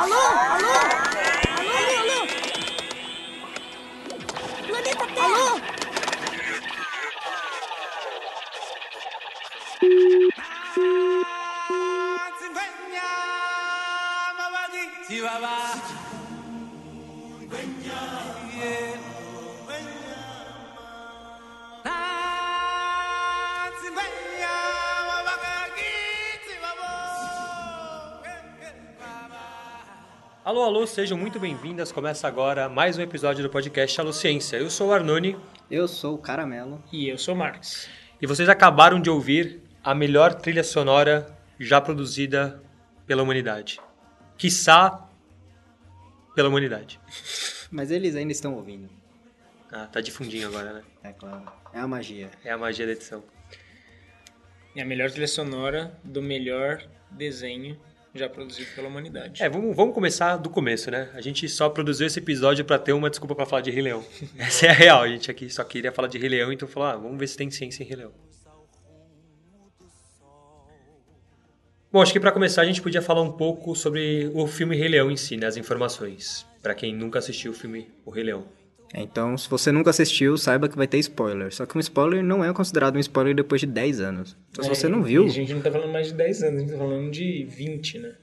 Alô? Alô, alô, sejam muito bem-vindas. Começa agora mais um episódio do podcast Alô Ciência. Eu sou o Arnone Eu sou o Caramelo. E eu sou o Marcos. e vocês acabaram de ouvir a melhor trilha sonora já produzida pela humanidade. Quiçá pela humanidade. Mas eles ainda estão ouvindo. Ah, tá de fundinho agora, né? É claro. É a magia. É a magia da edição. É a melhor trilha sonora do melhor desenho já produzido pela humanidade. É, vamos, vamos começar do começo, né? A gente só produziu esse episódio pra ter uma desculpa pra falar de Rei Leão. Essa é a real. A gente aqui só queria falar de Rei Leão, então falou, ah, vamos ver se tem ciência em Rei Leão. Bom, acho que pra começar a gente podia falar um pouco sobre o filme Rei Leão em si, né? As informações. Pra quem nunca assistiu o filme O Rei Leão. Então, se você nunca assistiu, saiba que vai ter spoiler. Só que um spoiler não é considerado um spoiler depois de 10 anos. Então, se É, você não viu, A gente não tá falando mais de 10 anos, a gente tá falando de 20, né?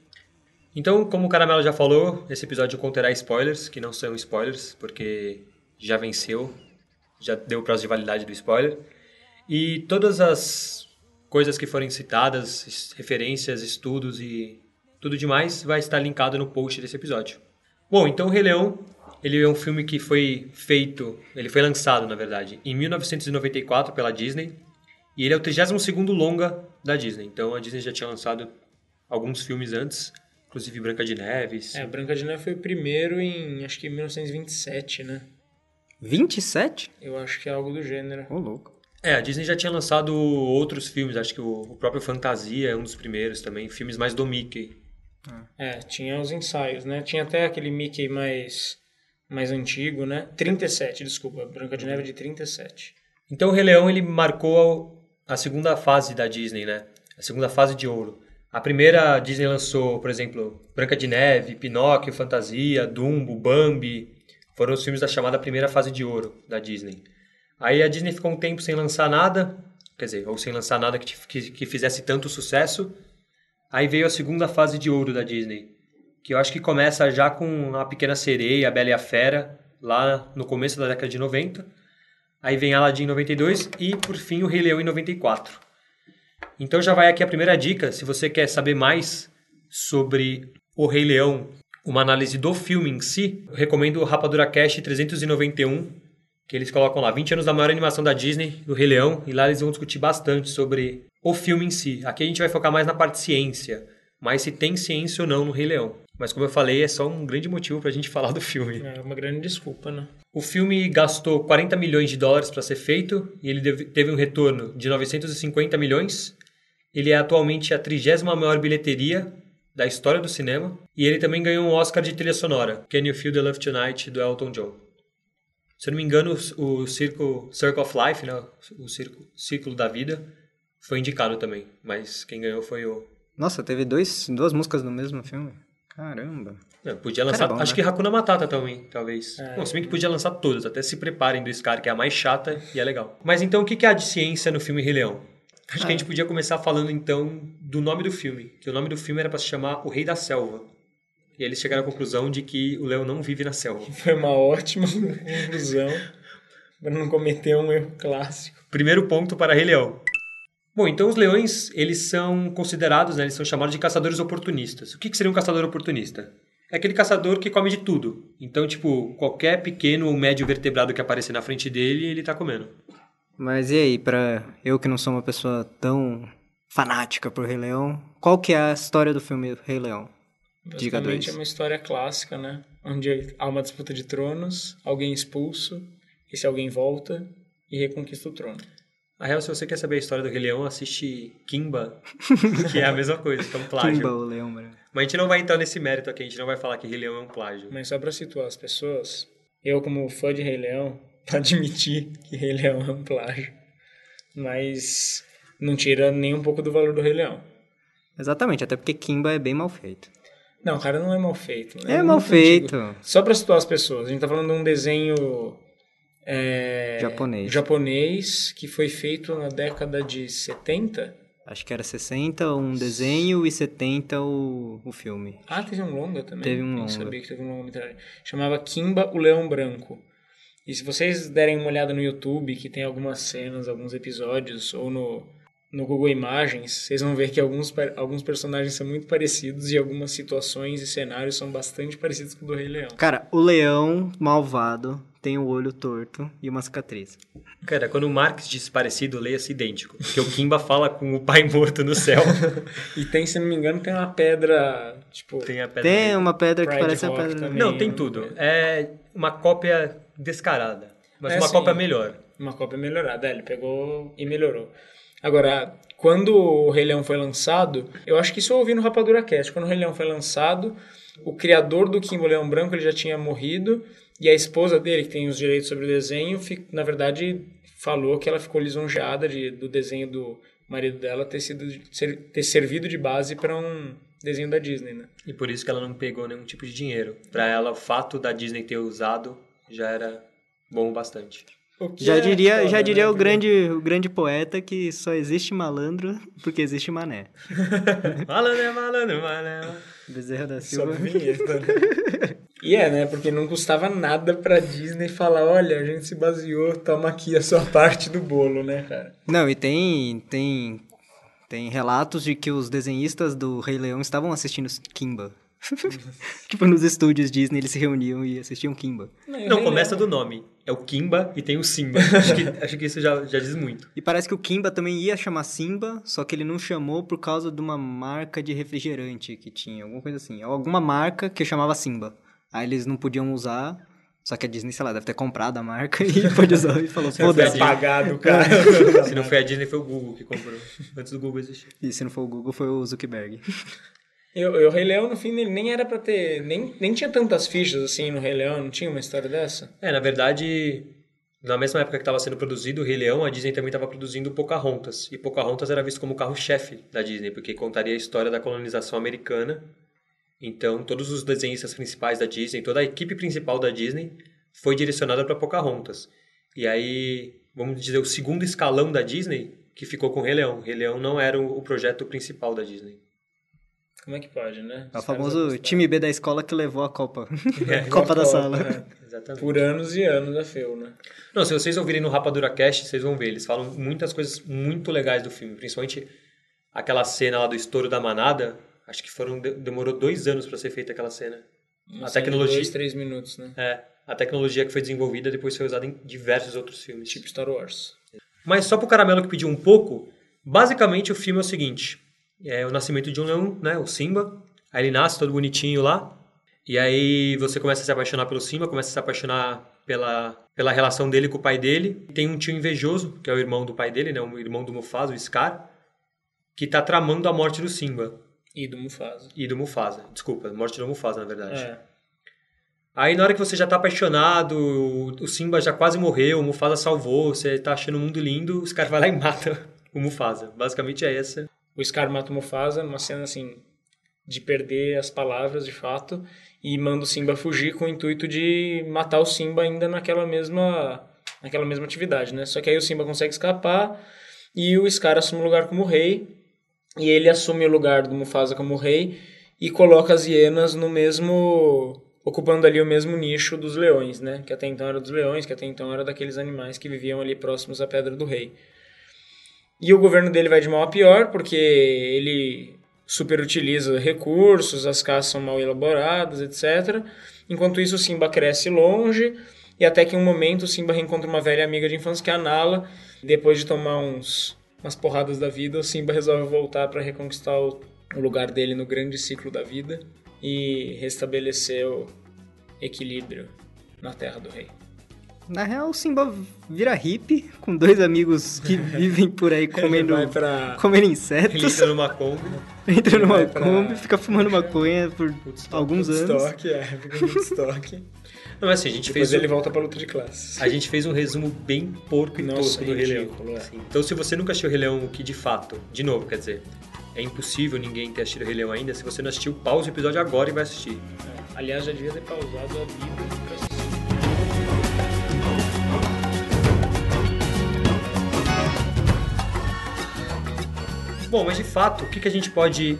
Então, como o Caramelo já falou, esse episódio conterá spoilers, que não são spoilers, porque já venceu, já deu o prazo de validade do spoiler. E todas as coisas que forem citadas, referências, estudos e tudo demais, vai estar linkado no post desse episódio. Bom, então o Rei Leão, ele é um filme que foi feito, ele foi lançado, na verdade, em 1994 pela Disney, e ele é o 32º longa da Disney. Então a Disney já tinha lançado alguns filmes antes, inclusive Branca de Neve. É, Branca de Neve foi o primeiro em, acho que 1927, né? 27? Eu acho que é algo do gênero. Ô, louco. É, a Disney já tinha lançado outros filmes, acho que o, o próprio Fantasia é um dos primeiros também, filmes mais do Mickey. É, tinha os ensaios, né? Tinha até aquele Mickey mais, mais antigo, né? 37, desculpa. Branca de Neve de 37. Então o Rei Leão ele marcou a segunda fase da Disney, né? A segunda fase de ouro. A primeira a Disney lançou, por exemplo, Branca de Neve, Pinóquio, Fantasia, Dumbo, Bambi. Foram os filmes da chamada primeira fase de ouro da Disney. Aí a Disney ficou um tempo sem lançar nada, quer dizer, ou sem lançar nada que, que, que fizesse tanto sucesso. Aí veio a segunda fase de ouro da Disney, que eu acho que começa já com A Pequena Sereia, A Bela e a Fera, lá no começo da década de 90. Aí vem Aladdin em 92 e, por fim, o Rei Leão em 94. Então já vai aqui a primeira dica. Se você quer saber mais sobre o Rei Leão, uma análise do filme em si, eu recomendo o Rapadura Cast 391, que eles colocam lá 20 anos da maior animação da Disney, do Rei Leão, e lá eles vão discutir bastante sobre o filme em si. Aqui a gente vai focar mais na parte ciência, mais se tem ciência ou não no Rei Leão. Mas como eu falei, é só um grande motivo pra gente falar do filme. É uma grande desculpa, né? O filme gastou 40 milhões de dólares para ser feito e ele teve um retorno de 950 milhões. Ele é atualmente a trigésima maior bilheteria da história do cinema e ele também ganhou um Oscar de trilha sonora, Can You Feel the Love Tonight, do Elton John. Se eu não me engano, o o Circle, Circle of Life, né, o Círculo, Círculo da Vida, foi indicado também, mas quem ganhou foi o... Nossa, teve dois, duas músicas no mesmo filme. Caramba. Não, podia Cara, lançar, é bom, acho né? que Hakuna Matata também, talvez. É. Bom, se bem que podia lançar todas, até se preparem do Scar, que é a mais chata e é legal. Mas então, o que que há de ciência no filme Rei Leão? Acho que a gente Ah. podia começar falando então do nome do filme, que o nome do filme era para se chamar O Rei da Selva. E eles chegaram à conclusão de que o leão não vive na selva. Foi uma ótima conclusão para não cometer um erro clássico. Primeiro ponto para Rei Leão. Bom, então os leões, eles são considerados, né, eles são chamados de caçadores oportunistas. O que, que seria um caçador oportunista? É aquele caçador que come de tudo. Então, tipo, qualquer pequeno ou médio vertebrado que aparecer na frente dele, ele tá comendo. Mas e aí, pra eu que não sou uma pessoa tão fanática por Rei Leão, qual que é a história do filme Rei Leão? Diga Basicamente dois. é uma história clássica, né? Onde há uma disputa de tronos, alguém é expulso, esse alguém volta e reconquista o trono. Na real, se você quer saber a história do Rei Leão, assiste Kimba, que é a mesma coisa, que é um plágio. Kimba, o leão, mano. Mas a gente não vai entrar nesse mérito aqui, a gente não vai falar que Rei Leão é um plágio. Mas só para situar as pessoas, eu como fã de Rei Leão, admitir que Rei Leão é um plágio. Mas não tira nem um pouco do valor do Rei Leão. Exatamente, até porque Kimba é bem mal feito. Não, cara, não é mal feito. É mal muito feito. antigo. Só pra situar as pessoas, a gente tá falando de um desenho é, Japonês. japonês que foi feito na década de 70. Acho que era 60 um desenho e 70 o, o filme. Ah, teve um longa também? Teve um longa. sabia que teve um longa metragem. Chamava Kimba, o Leão Branco. E se vocês derem uma olhada no YouTube, que tem algumas cenas, alguns episódios, ou no, no Google Imagens, vocês vão ver que alguns, alguns personagens são muito parecidos e algumas situações e cenários são bastante parecidos com o do Rei Leão. Cara, o leão malvado tem o olho torto e uma cicatriz. Cara, quando o Marx diz parecido, leia-se idêntico. Porque o Kimba fala com o pai morto no céu. E tem, se não me engano, tem uma pedra, tipo... Tem a pedra Tem uma pedra que Pride parece a Rock pedra. também. Não, tem tudo. É uma cópia descarada. Mas É, uma sim. cópia melhor. Uma cópia melhorada, é, ele pegou e melhorou. Agora, quando o Rei Leão foi lançado, eu acho que isso eu ouvi no Rapadura Cast. Quando o Rei Leão foi lançado, o criador do Kimbo Leão Branco ele já tinha morrido e a esposa dele, que tem os direitos sobre o desenho, na verdade falou que ela ficou lisonjeada de, do desenho do marido dela ter, sido, ser- ter servido de base para um desenho da Disney, né? E por isso que ela não pegou nenhum tipo de dinheiro. Pra ela, o fato da Disney ter usado já era bom bastante. O que Já é diria, foda, já né? diria o Porque- grande, o grande poeta que só existe malandro porque existe mané. Malandro é malandro, malandro. Bezerra da Silva. Sobe vinheta, né? E é, né? Porque não custava nada pra Disney falar, olha, a gente se baseou, toma aqui a sua parte do bolo, né, cara? Não, e tem, tem, tem relatos de que os desenhistas do Rei Leão estavam assistindo Kimba. tipo, nos estúdios Disney eles se reuniam e assistiam Kimba. Não, começa do nome. É o Kimba e tem o Simba. acho, que, acho que isso já, já diz muito. E parece que o Kimba também ia chamar Simba, só que ele não chamou por causa de uma marca de refrigerante que tinha, alguma coisa assim. Alguma marca que chamava Simba. Aí eles não podiam usar, só que a Disney, sei lá, deve ter comprado a marca e pode usar e falou, foi foda-se. Disney. Pagado, cara. Se não foi a Disney, foi o Google que comprou. Antes do Google existir. E se não for o Google, foi o Zuckerberg. Eu, eu, o Rei Leão, no fim, ele nem era pra ter. Nem, nem tinha tantas fichas assim no Rei Leão, não tinha uma história dessa? É, na verdade, na mesma época que estava sendo produzido o Rei Leão, a Disney também estava produzindo Pocahontas. E Pocahontas era visto como o carro-chefe da Disney, porque contaria a história da colonização americana. Então, todos os desenhistas principais da Disney, toda a equipe principal da Disney foi direcionada para Pocahontas. E aí, vamos dizer, o segundo escalão da Disney que ficou com o Rei Leão. Rei Leão não era o projeto principal da Disney. Como é que pode, né? É o famoso time B da escola que levou a Copa. É, Copa da Copa, sala. né? Exatamente. Por anos e anos a feu, né? Não, se vocês ouvirem no Rapadura Cast, vocês vão ver. Eles falam muitas coisas muito legais do filme. Principalmente aquela cena lá do estouro da manada. Acho que foram de- demorou dois anos para ser feita aquela cena. Uma A cena tecnologia- Dois, três minutos, né? É, a tecnologia que foi desenvolvida depois foi usada em diversos outros filmes. Tipo Star Wars. Mas só pro Caramelo que pediu um pouco, basicamente o filme é o seguinte: é o nascimento de um leão, né, o Simba. Aí ele nasce todo bonitinho lá. E aí você começa a se apaixonar pelo Simba, começa a se apaixonar pela, pela relação dele com o pai dele. Tem um tio invejoso, que é o irmão do pai dele, né, o irmão do Mufasa, o Scar, que tá tramando a morte do Simba E do Mufasa. e do Mufasa. Desculpa, morte do Mufasa, na verdade. É. Aí na hora que você já tá apaixonado, o Simba já quase morreu, o Mufasa salvou, você tá achando o mundo lindo, os caras vão lá e matam o Mufasa. Basicamente é essa. O Scar mata o Mufasa numa cena assim de perder as palavras de fato e manda o Simba fugir com o intuito de matar o Simba ainda naquela mesma naquela mesma atividade, né? Só que aí o Simba consegue escapar e o Scar assume o lugar como rei e ele assume o lugar do Mufasa como rei e coloca as hienas no mesmo ocupando ali o mesmo nicho dos leões, né? Que até então era dos leões, que até então era daqueles animais que viviam ali próximos à Pedra do Rei. E o governo dele vai de mal a pior, porque ele superutiliza recursos, as casas são mal elaboradas, etc. Enquanto isso, o Simba cresce longe, e até que em um momento o Simba reencontra uma velha amiga de infância, que é a Nala. Depois de tomar uns, umas porradas da vida, o Simba resolve voltar para reconquistar o, o lugar dele no grande ciclo da vida e restabelecer o equilíbrio na Terra do Rei. Na real, o Simba vira hippie, com dois amigos que vivem por aí comendo, Ele pra... comendo Ele insetos. entra numa Kombi. Entra numa vai pra- Kombi, fica fumando maconha por alguns anos. Woodstock, é, fica no Woodstock. Não, assim, a gente Depois fez ele um, volta pra luta de classes. a gente fez um resumo bem porco e Nossa, tosco do Rei Leão. ridículo, é. Assim, Então se você nunca assistiu o Rei Leão, que de fato, de novo, quer dizer, é impossível ninguém ter assistido o Rei Leão ainda. Se você não assistiu, pausa o episódio agora e vai assistir. É. Aliás, já devia ter pausado a Bíblia pra assistir. Bom, mas de fato, o que, que a gente pode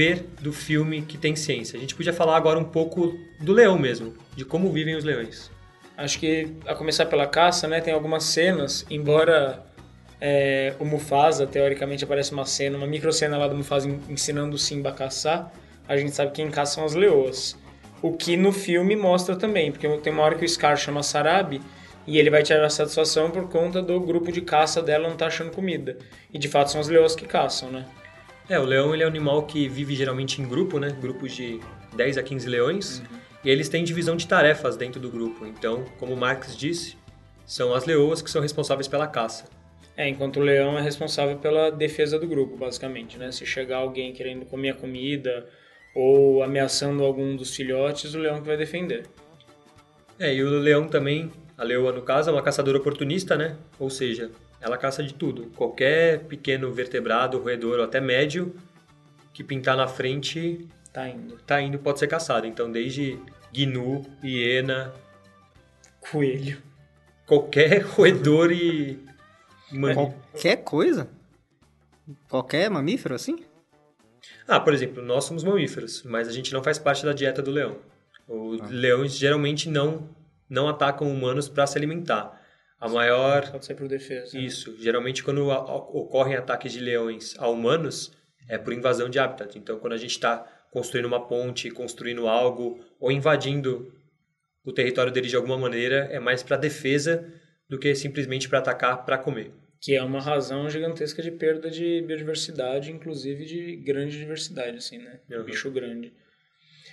ver do filme que tem ciência? A gente podia falar agora um pouco do leão mesmo, de como vivem os leões. Acho que, a começar pela caça, né, tem algumas cenas, embora é, o Mufasa, teoricamente, aparece uma cena, uma microcena lá do Mufasa ensinando o Simba a caçar, a gente sabe que quem caça são as leoas. O que no filme mostra também, porque tem uma hora que o Scar chama Sarabi e ele vai tirar a satisfação por conta do grupo de caça dela não tá achando comida. E de fato são as leoas que caçam, né? É, o leão ele é um animal que vive geralmente em grupo, né? Grupos de 10 a 15 leões. Uhum. E eles têm divisão de tarefas dentro do grupo. Então, como Marx disse, são as leoas que são responsáveis pela caça. É, enquanto o leão é responsável pela defesa do grupo, basicamente, né? Se chegar alguém querendo comer a comida ou ameaçando algum dos filhotes, o leão que vai defender. É, e o leão também, a leoa no caso, é uma caçadora oportunista, né? Ou seja, ela caça de tudo. Qualquer pequeno vertebrado, roedor ou até médio que pintar na frente tá indo. Tá indo, pode ser caçado. Então, desde gnu, hiena, coelho, qualquer roedor e Qualquer coisa? Qualquer mamífero assim? Ah, por exemplo, nós somos mamíferos, mas a gente não faz parte da dieta do leão. Os ah. leões geralmente não não atacam humanos para se alimentar. A maior pode ser por defesa. Isso, geralmente quando ocorrem ataques de leões a humanos é por invasão de habitat. Então, quando a gente está construindo uma ponte, construindo algo ou invadindo o território deles de alguma maneira, é mais para defesa do que simplesmente para atacar para comer. Que é uma razão gigantesca de perda de biodiversidade, inclusive de grande diversidade, assim, né? Uhum. Bicho grande.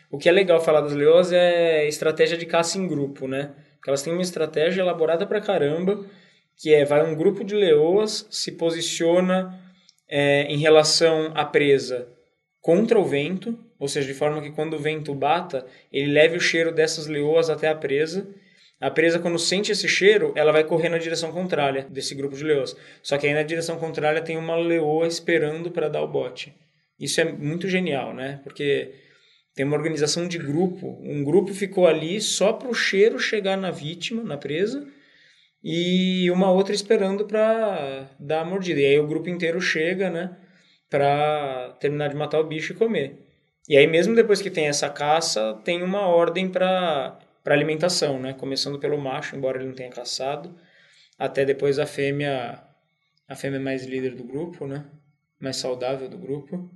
O que é legal falar das leoas é estratégia de caça em grupo, né? Elas têm uma estratégia elaborada pra caramba, que é, vai um grupo de leoas, se posiciona é, em relação à presa contra o vento, ou seja, de forma que quando o vento bata, ele leve o cheiro dessas leoas até a presa, a presa, quando sente esse cheiro, ela vai correr na direção contrária desse grupo de leoas. Só que aí na direção contrária tem uma leoa esperando para dar o bote. Isso é muito genial, né? Porque tem uma organização de grupo. Um grupo ficou ali só para o cheiro chegar na vítima, na presa, e uma outra esperando para dar a mordida. E aí o grupo inteiro chega, né? Para terminar de matar o bicho e comer. E aí, mesmo depois que tem essa caça, tem uma ordem para alimentação, né? Começando pelo macho, embora ele não tenha caçado, até depois a fêmea, a fêmea mais líder do grupo, né? Mais saudável do grupo.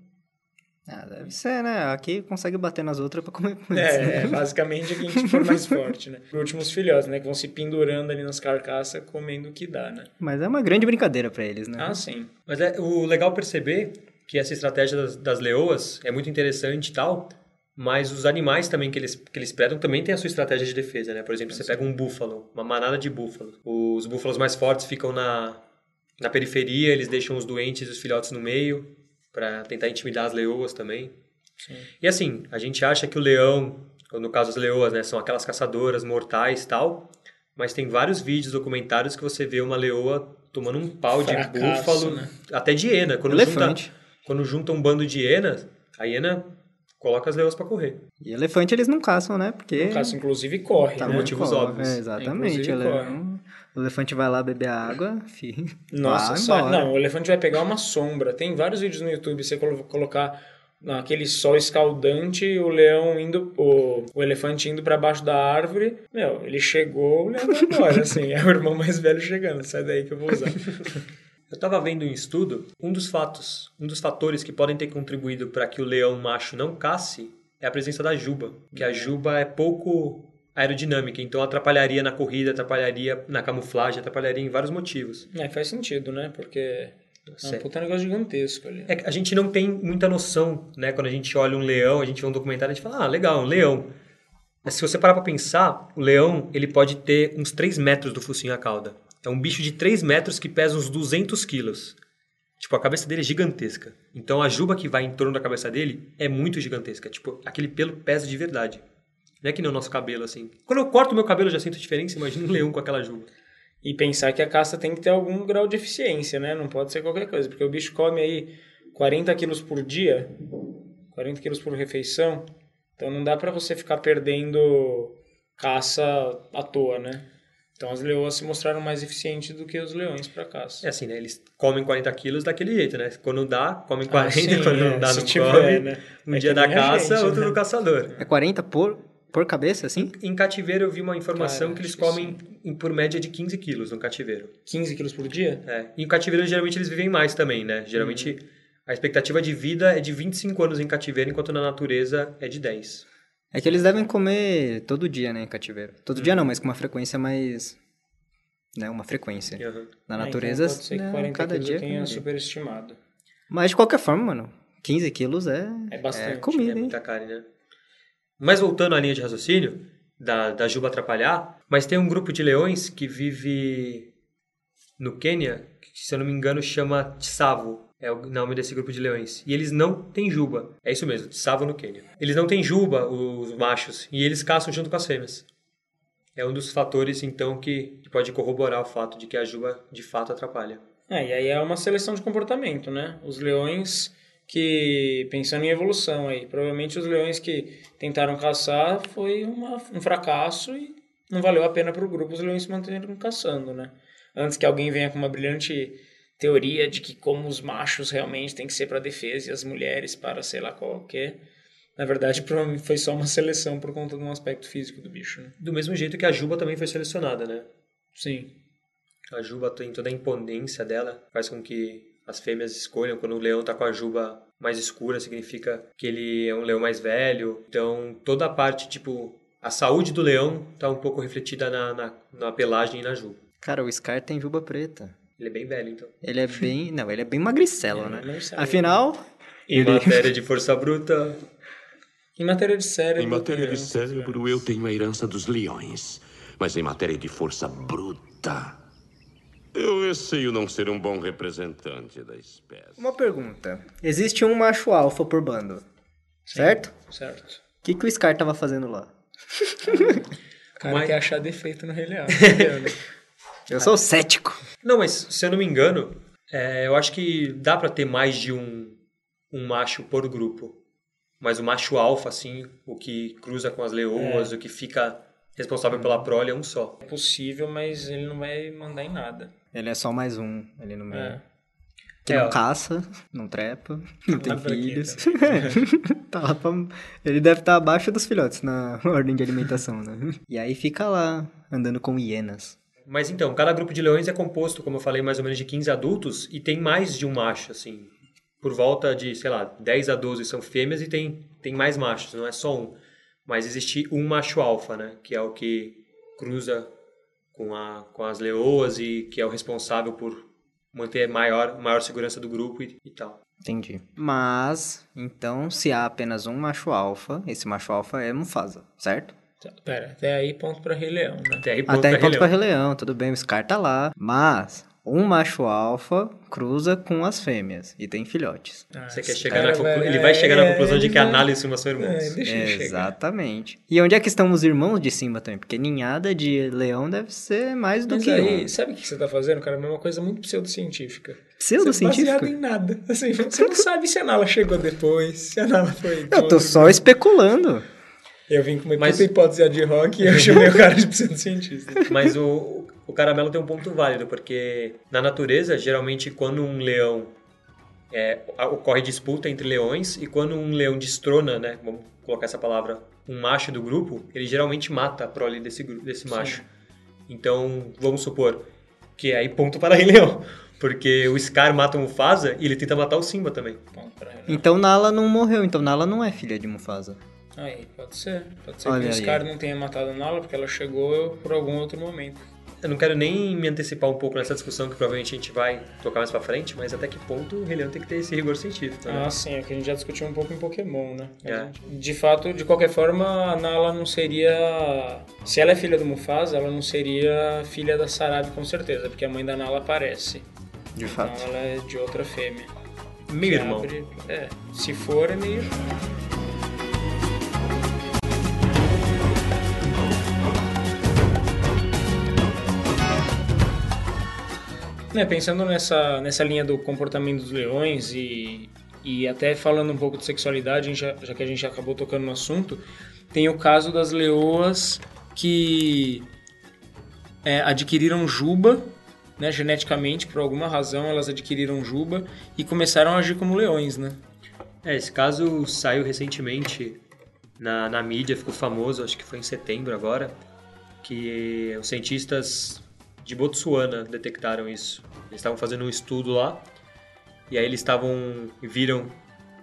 Ah, deve ser, né? Aqui consegue bater nas outras para comer com É, é, basicamente aqui a gente for mais forte, né? Os últimos filhotes, né? Que vão se pendurando ali nas carcaças, comendo o que dá, né? Mas é uma grande brincadeira para eles, né? Ah, sim. Mas é o legal perceber que essa estratégia das, das leoas é muito interessante e tal, mas os animais também que eles, que eles predam também têm a sua estratégia de defesa, né? Por exemplo, você pega um búfalo, uma manada de búfalos. Os búfalos mais fortes ficam na, na periferia, eles deixam os doentes e os filhotes no meio para tentar intimidar as leoas também. Sim. E assim, a gente acha que o leão, ou no caso as leoas, né, são aquelas caçadoras mortais tal, mas tem vários vídeos, documentários que você vê uma leoa tomando um pau Fracasso, de búfalo, né? até de hiena. Quando Elefante. junta, quando junta um bando de hienas, a hiena coloca as leoas para correr. E elefante eles não caçam, né? Porque. Não caçam, inclusive corre, tá né? motivos corre, óbvios. É, exatamente. Ele, o elefante vai lá beber água, enfim. Nossa, só, não, o elefante vai pegar uma sombra. Tem vários vídeos no YouTube, você colocar naquele sol escaldante, o leão indo, o, o elefante indo para baixo da árvore. Meu, ele chegou, o leão vai embora, assim. É o irmão mais velho chegando, sai daí que eu vou usar. Eu estava vendo um estudo, um dos fatos, um dos fatores que podem ter contribuído para que o leão macho não casse é a presença da juba, que a juba é pouco aerodinâmica, então atrapalharia na corrida, atrapalharia na camuflagem, atrapalharia em vários motivos. É, faz sentido, né? Porque é um puta negócio gigantesco ali. É, a gente não tem muita noção, né? Quando a gente olha um leão, a gente vê um documentário, a gente fala, ah, legal, um leão. Mas se você parar para pensar, o leão ele pode ter uns 3 metros do focinho à cauda. É um bicho de 3 metros que pesa uns 200 quilos. Tipo, a cabeça dele é gigantesca. Então a juba que vai em torno da cabeça dele é muito gigantesca. Tipo, aquele pelo pesa de verdade. Não é que nem o nosso cabelo, assim. Quando eu corto meu cabelo eu já sinto diferença, imagina um leão com aquela juba. E pensar que a caça tem que ter algum grau de eficiência, né? Não pode ser qualquer coisa, porque o bicho come aí 40 quilos por dia, 40 quilos por refeição, então não dá para você ficar perdendo caça à toa, né? Então as leoas se mostraram mais eficientes do que os leões para caça. É assim, né? Eles comem 40 quilos daquele jeito, né? Quando dá, comem 40, Ah, sim, quando é, não dá, se não tiver, come. né? Um É dia da caça, gente, outro né? do caçador. É 40 por, por cabeça, assim? Em cativeiro eu vi uma informação Cara, que eles comem em- por média de 15 quilos no cativeiro. 15 quilos por dia? É. E em cativeiro geralmente eles vivem mais também, né? Geralmente a expectativa de vida é de 25 anos em cativeiro, enquanto na natureza é de 10. É que eles devem comer todo dia, né, em cativeiro. Todo dia não, mas com uma frequência mais... Né, uma frequência. Uhum. Na Ah, natureza, então pode ser né, 40 cada quilos dia... eu tenha superestimado. Mas de qualquer forma, mano, 15 quilos é, É bastante, comida, É hein? muita carne, né? Mas voltando à linha de raciocínio, da, da Juba atrapalhar, mas tem um grupo de leões que vive no Quênia, que se eu não me engano chama Tsavo, é o nome desse grupo de leões. E eles não têm juba. É isso mesmo, Tsavo no Quênia. Eles não têm juba, os machos, e eles caçam junto com as fêmeas. É um dos fatores, então, que, que pode corroborar o fato de que a juba de fato atrapalha. É, e aí é uma seleção de comportamento, né? Os leões que, pensando em evolução aí, provavelmente os leões que tentaram caçar foi uma, um fracasso e não valeu a pena para o grupo os leões se manterem caçando, né? Antes que alguém venha com uma brilhante teoria de que como os machos realmente tem que ser para defesa e as mulheres para sei lá qual que é. Na verdade, provavelmente foi só uma seleção por conta de um aspecto físico do bicho, né? Do mesmo jeito que a juba também foi selecionada, né? Sim. A juba tem toda a imponência dela, faz com que as fêmeas escolham. Quando o leão tá com a juba mais escura, significa que ele é um leão mais velho. Então, toda a parte, tipo, a saúde do leão tá um pouco refletida na, na, na pelagem e na juba. Cara, o Scar tem juba preta. Ele é bem velho, então. Ele é bem... Não, ele é bem magricelo, né? não sabe. Afinal, Em matéria de força bruta, Em matéria de cérebro. Em matéria de cérebro, eu tenho a herança dos leões. Mas em matéria de força bruta, eu receio não ser um bom representante da espécie. uma pergunta. Existe um macho alfa por bando, certo? Certo. O que, que o Scar tava fazendo lá? O cara Mas- quer achar defeito no Rei Leão. né? Eu sou cético. Não, mas se eu não me engano, é, eu acho que dá pra ter mais de um, um macho por grupo. Mas o macho alfa, assim, o que cruza com as leoas, o que fica responsável pela prole é um só. É possível, mas ele não vai mandar em nada. Ele é só mais um ali no meio. É. Que É, não ó. caça, não trepa, não tem filhos. tá lá pra... Ele deve estar abaixo dos filhotes na ordem de alimentação, né? E aí fica lá, andando com hienas. Mas então, cada grupo de leões é composto, como eu falei, mais ou menos de 15 adultos e tem mais de um macho, assim. Por volta de, sei lá, 10 a 12 são fêmeas e tem, tem mais machos, não é só um. Mas existe um macho alfa, né? Que é o que cruza com, a, com as leoas e que é o responsável por manter maior, maior segurança do grupo e, e tal. Entendi. Mas, então, se há apenas um macho alfa, esse macho alfa é Mufasa, certo? Tá, Pera, até aí ponto pra Rei Leão, né? Até aí, ponto Até pra Rei pra Leão. Rei Leão, tudo bem, o Scar tá lá. Mas, um macho alfa cruza com as fêmeas e tem filhotes. Ah, Você quer chegar cara na conclu... Ele vai chegar na é, conclusão de ele que a análise são irmãos. É. Exatamente. E onde é que estão os irmãos de Simba também? Porque ninhada de leão deve ser mais do Mas que aí, um. sabe o que você tá fazendo, cara? É uma coisa muito pseudocientífica. Pseudocientífico? Baseado em nada. Assim, você não sabe se a Nala chegou depois, se a Nala foi... Eu tô só especulando. Eu vim com uma Mas- hipótese ad hoc e eu chamei o cara de pseudocientista. Mas o, o caramelo tem um ponto válido, porque na natureza, geralmente, quando um leão é, ocorre disputa entre leões e quando um leão destrona, né, vamos colocar essa palavra, um macho do grupo, ele geralmente mata a prole desse, desse macho. Então, vamos supor que aí ponto para Rei Leão, porque o Scar mata o Mufasa e ele tenta matar o Simba também. Então Nala não morreu, então Nala não é filha de Mufasa. Aí, pode ser. Pode ser Olha que o. Scar não tenha matado a Nala porque ela chegou por algum outro momento. Eu não quero nem me antecipar um pouco nessa discussão que provavelmente a gente vai tocar mais pra frente, mas até que ponto o Rei Leão tem que ter esse rigor científico, né? Ah, sim, é que a gente já discutiu um pouco em Pokémon, né? É. De fato, de qualquer forma, a Nala não seria. Se ela é filha do Mufasa, ela não seria filha da Sarabi com certeza, porque a mãe da Nala aparece. De Então fato. ela é de outra fêmea. Meio irmão. abre- É, se for, é meio Né, pensando nessa, nessa linha do comportamento dos leões e E até falando um pouco de sexualidade, já, já que a gente acabou tocando no assunto, tem o caso das leoas que é, adquiriram juba, né, geneticamente, por alguma razão elas adquiriram juba e começaram a agir como leões, né? É, esse caso saiu recentemente na, na mídia, ficou famoso, acho que foi em setembro agora, que os cientistas de Botsuana detectaram isso. Eles estavam fazendo um estudo lá e aí eles estavam viram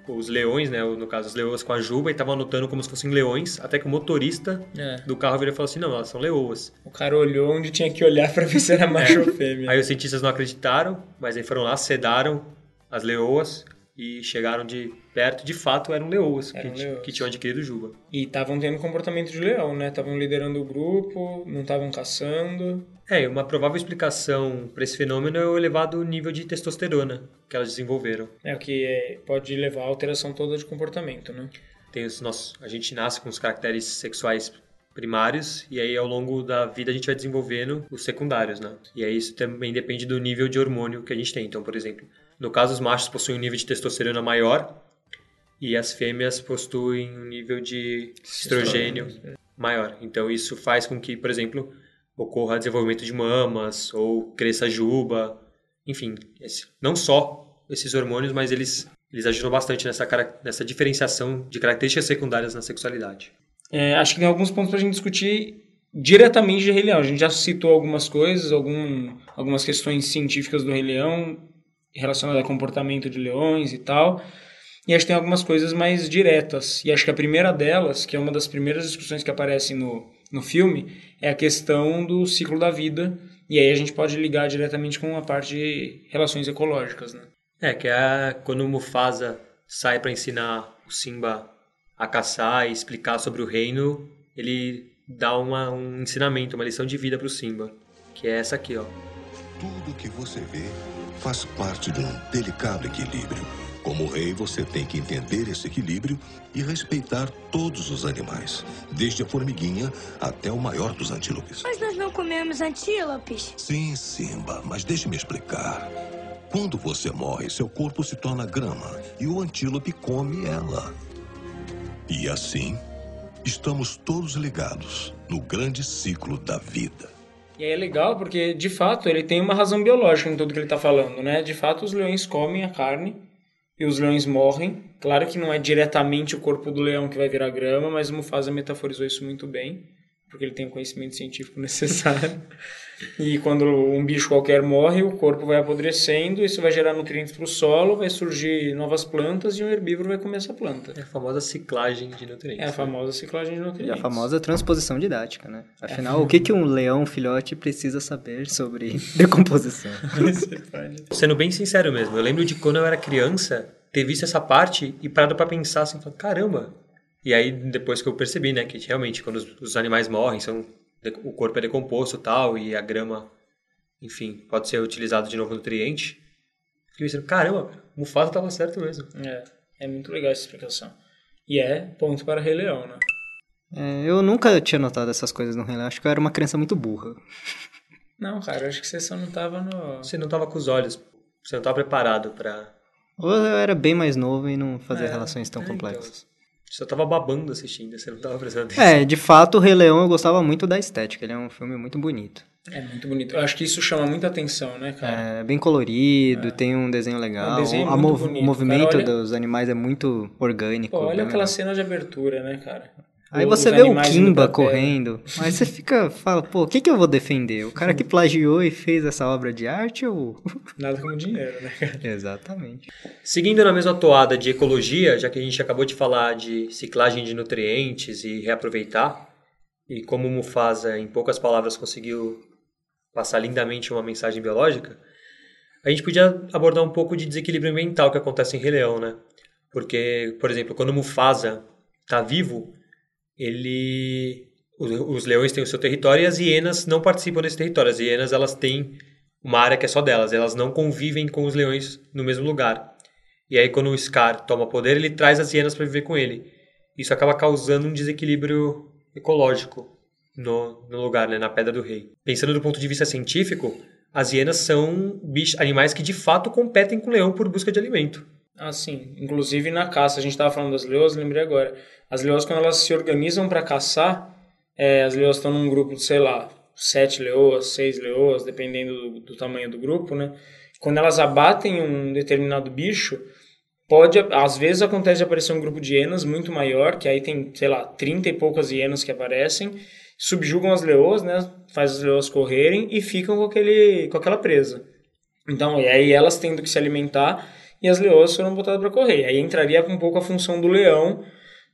os leões, né, no caso as leoas com a juba e estavam anotando como se fossem leões, até que o motorista É. do carro virou e falou assim: "Não, elas são leoas". O cara olhou onde tinha que olhar pra ver se era macho ou fêmea. Aí os cientistas não acreditaram, mas aí foram lá, sedaram as leoas e chegaram de perto, de fato eram leoas, Eram que, leoas. que tinham adquirido juba. E estavam tendo comportamento de leão, né? Estavam liderando o grupo, não estavam caçando. É, uma provável explicação para esse fenômeno é o elevado nível de testosterona que elas desenvolveram. É o que é, pode levar à alteração toda de comportamento, né? Tem os nossos, a gente nasce com os caracteres sexuais primários e aí ao longo da vida a gente vai desenvolvendo os secundários, né? E aí isso também depende do nível de hormônio que a gente tem. Então, por exemplo, no caso os machos possuem um nível de testosterona maior e as fêmeas possuem um nível de estrogênio maior. Então isso faz com que, por exemplo, ocorra desenvolvimento de mamas ou cresça juba, enfim, esse- não só esses hormônios, mas eles eles ajudam bastante nessa nessa diferenciação de características secundárias na sexualidade. É, acho que tem alguns pontos pra gente discutir diretamente de Rei Leão. A gente já citou algumas coisas, algum, algumas questões científicas do Rei Leão relacionadas a comportamento de leões e tal. E acho que tem algumas coisas mais diretas. E acho que a primeira delas, que é uma das primeiras discussões que aparecem no, no filme, é a questão do ciclo da vida. E aí a gente pode ligar diretamente com a parte de relações ecológicas, né? É, que é quando o Mufasa sai para ensinar o Simba a caçar e explicar sobre o reino, ele dá uma, um ensinamento, uma lição de vida pro Simba, que é essa aqui, ó. Tudo que você vê faz parte de um delicado equilíbrio. Como rei, você tem que entender esse equilíbrio e respeitar todos os animais, desde a formiguinha até o maior dos antílopes. Mas nós não comemos antílopes. Sim, Simba, mas deixe-me explicar. Quando você morre, seu corpo se torna grama e o antílope come ela. E assim, estamos todos ligados no grande ciclo da vida. E aí é legal porque, de fato, ele tem uma razão biológica em tudo que ele está falando, né? De fato, os leões comem a carne e os leões morrem. Claro que não é diretamente o corpo do leão que vai virar grama, mas o Mufasa metaforizou isso muito bem, porque ele tem o conhecimento científico necessário. E quando um bicho qualquer morre, o corpo vai apodrecendo, isso vai gerar nutrientes para o solo, vai surgir novas plantas e um herbívoro vai comer essa planta. É a famosa ciclagem de nutrientes. É a famosa ciclagem de E nutrientes. a famosa transposição didática, né? Afinal, o que, que um leão filhote precisa saber sobre decomposição? Sendo bem sincero mesmo, eu lembro de quando eu era criança ter visto essa parte e parado pra pensar assim, falando, caramba. E aí depois que eu percebi, né, que realmente quando os, os animais morrem, são o corpo é decomposto e tal e a grama, enfim, pode ser utilizado de novo nutriente. Fiquei pensando, caramba, o Mufasa tava certo mesmo. É, é muito legal essa explicação. E é ponto para Rei Leão, né? É, eu nunca tinha notado essas coisas no Rei Leão. Acho que eu era uma criança muito burra. Não, cara, acho que você só não tava no. Você não tava com os olhos, você não tava preparado pra... Ou eu era bem mais novo e não fazia É, relações tão é, então. Você só tava babando assistindo, você não tava prestando atenção. É, de fato, o Rei Leão eu gostava muito da estética. Ele é um filme muito bonito. É muito bonito. Eu acho que isso chama muita atenção, né, cara? É bem colorido, tem um desenho legal. É um desenho muito mov- bonito, o movimento cara, olha- dos animais é muito orgânico. Pô, olha aquela legal. cena de abertura, né, cara? Aí Os você vê o Kimba correndo, aí você fica, fala, pô, o que que eu vou defender? O cara que plagiou e fez essa obra de arte ou... Nada como dinheiro, né, cara? Exatamente. Seguindo na mesma toada de ecologia, já que a gente acabou de falar de ciclagem de nutrientes e reaproveitar, e como o Mufasa, em poucas palavras, conseguiu passar lindamente uma mensagem biológica, a gente podia abordar um pouco de desequilíbrio ambiental que acontece em Rei Leão, né? Porque, por exemplo, quando o Mufasa está vivo, ele... Os, os leões têm o seu território e as hienas não participam desse território. As hienas, elas têm uma área que é só delas. Elas não convivem com os leões no mesmo lugar. E aí, quando o Scar toma poder, ele traz as hienas para viver com ele. Isso acaba causando um desequilíbrio ecológico no, no lugar, né, na Pedra do Rei. Pensando do ponto de vista científico, as hienas são bichos, animais que de fato competem com o leão por busca de alimento. Ah, sim. Inclusive na caça, a gente estava falando das leoas, lembrei agora. As leoas, quando elas se organizam para caçar, é, as leoas estão num grupo de, sei lá, sete leoas, seis leoas, dependendo do, do tamanho do grupo, né? Quando elas abatem um determinado bicho, pode, às vezes acontece de aparecer um grupo de hienas muito maior, que aí tem, sei lá, 30 e poucas hienas que aparecem, subjugam as leoas, né? Faz as leoas correrem e ficam com, aquele, com aquela presa. Então, e aí elas tendo que se alimentar e as leoas foram botadas para correr. Aí entraria um pouco a função do leão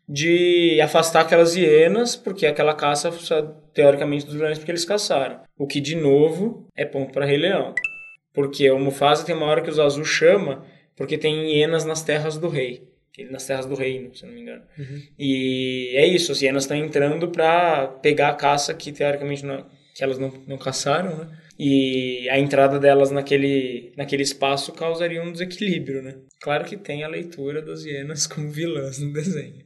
de afastar aquelas hienas, porque aquela caça, teoricamente, dos leões, porque eles caçaram. O que, de novo, é ponto para Rei Leão. Porque o Mufasa tem uma hora que o Zazu chama, porque tem hienas nas terras do rei. Nas terras do reino, se não me engano. Uhum. E é isso, as hienas estão entrando para pegar a caça que, teoricamente, não, que elas não, não caçaram, né? E a entrada delas naquele, naquele espaço causaria um desequilíbrio, né? Claro que tem a leitura das hienas como vilãs no desenho.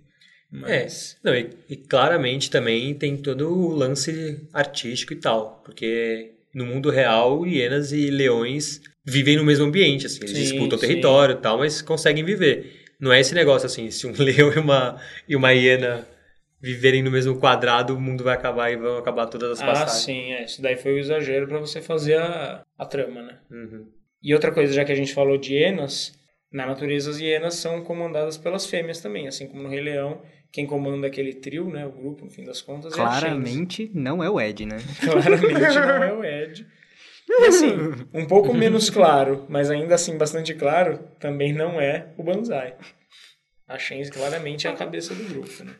Mas... É, não, e, e claramente também tem todo o lance artístico e tal, porque no mundo real, hienas e leões vivem no mesmo ambiente, assim, eles Sim, disputam sim. território e tal, mas conseguem viver. Não é esse negócio assim, se um leão e uma, e uma hiena viverem no mesmo quadrado, o mundo vai acabar e vão acabar todas as Ah, passagens. sim, é. Isso daí foi o exagero para você fazer a, a trama, né? Uhum. E outra coisa, já que a gente falou de hienas, na natureza as hienas são comandadas pelas fêmeas também, assim como no Rei Leão, quem comanda aquele trio, né, o grupo, no fim das contas, é a Shenzi. Claramente não é o Ed, né? Claramente não é o Ed. E assim, um pouco menos claro, mas ainda assim bastante claro, também não é o Banzai. A Shenzi claramente é a cabeça do grupo, né?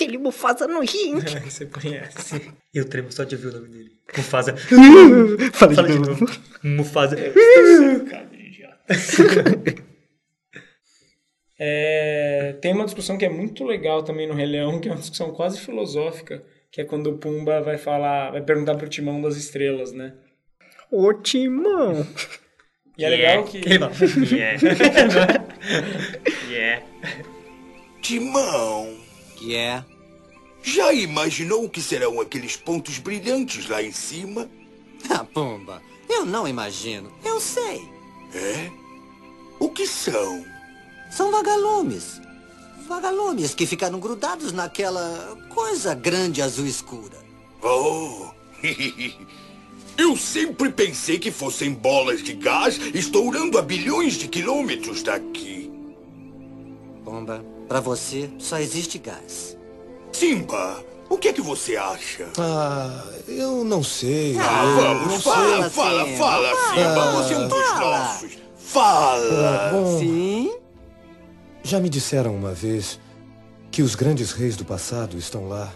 Aquele Mufasa nojento. Você conhece. Eu tremo só de ouvir o nome dele. Mufasa. Fala Fala de de novo. novo. Mufasa. Cara de idiota. É, tem uma discussão que é muito legal também no Rei Leão, que é uma discussão quase filosófica, que é quando o Pumba vai falar, vai perguntar pro Timão das estrelas, né? Ô, Timão. E é legal que fala, yeah. yeah. Timão, Que é? já imaginou o que serão aqueles pontos brilhantes lá em cima? Ah, Pumba, eu não imagino. Eu sei. É? O que são? São vagalumes. Vagalumes que ficaram grudados naquela coisa grande azul escura. Oh! Eu sempre pensei que fossem bolas de gás estourando a bilhões de quilômetros daqui. Pumba, pra você só existe gás. Simba, o que é que você acha? Ah, eu não sei. Ah, Eu vamos, não fala, sei, fala, Simba, fala, Simba. fala. Você é um dos Fala. nossos. Fala. Bom, Sim? já me disseram uma vez que os grandes reis do passado estão lá,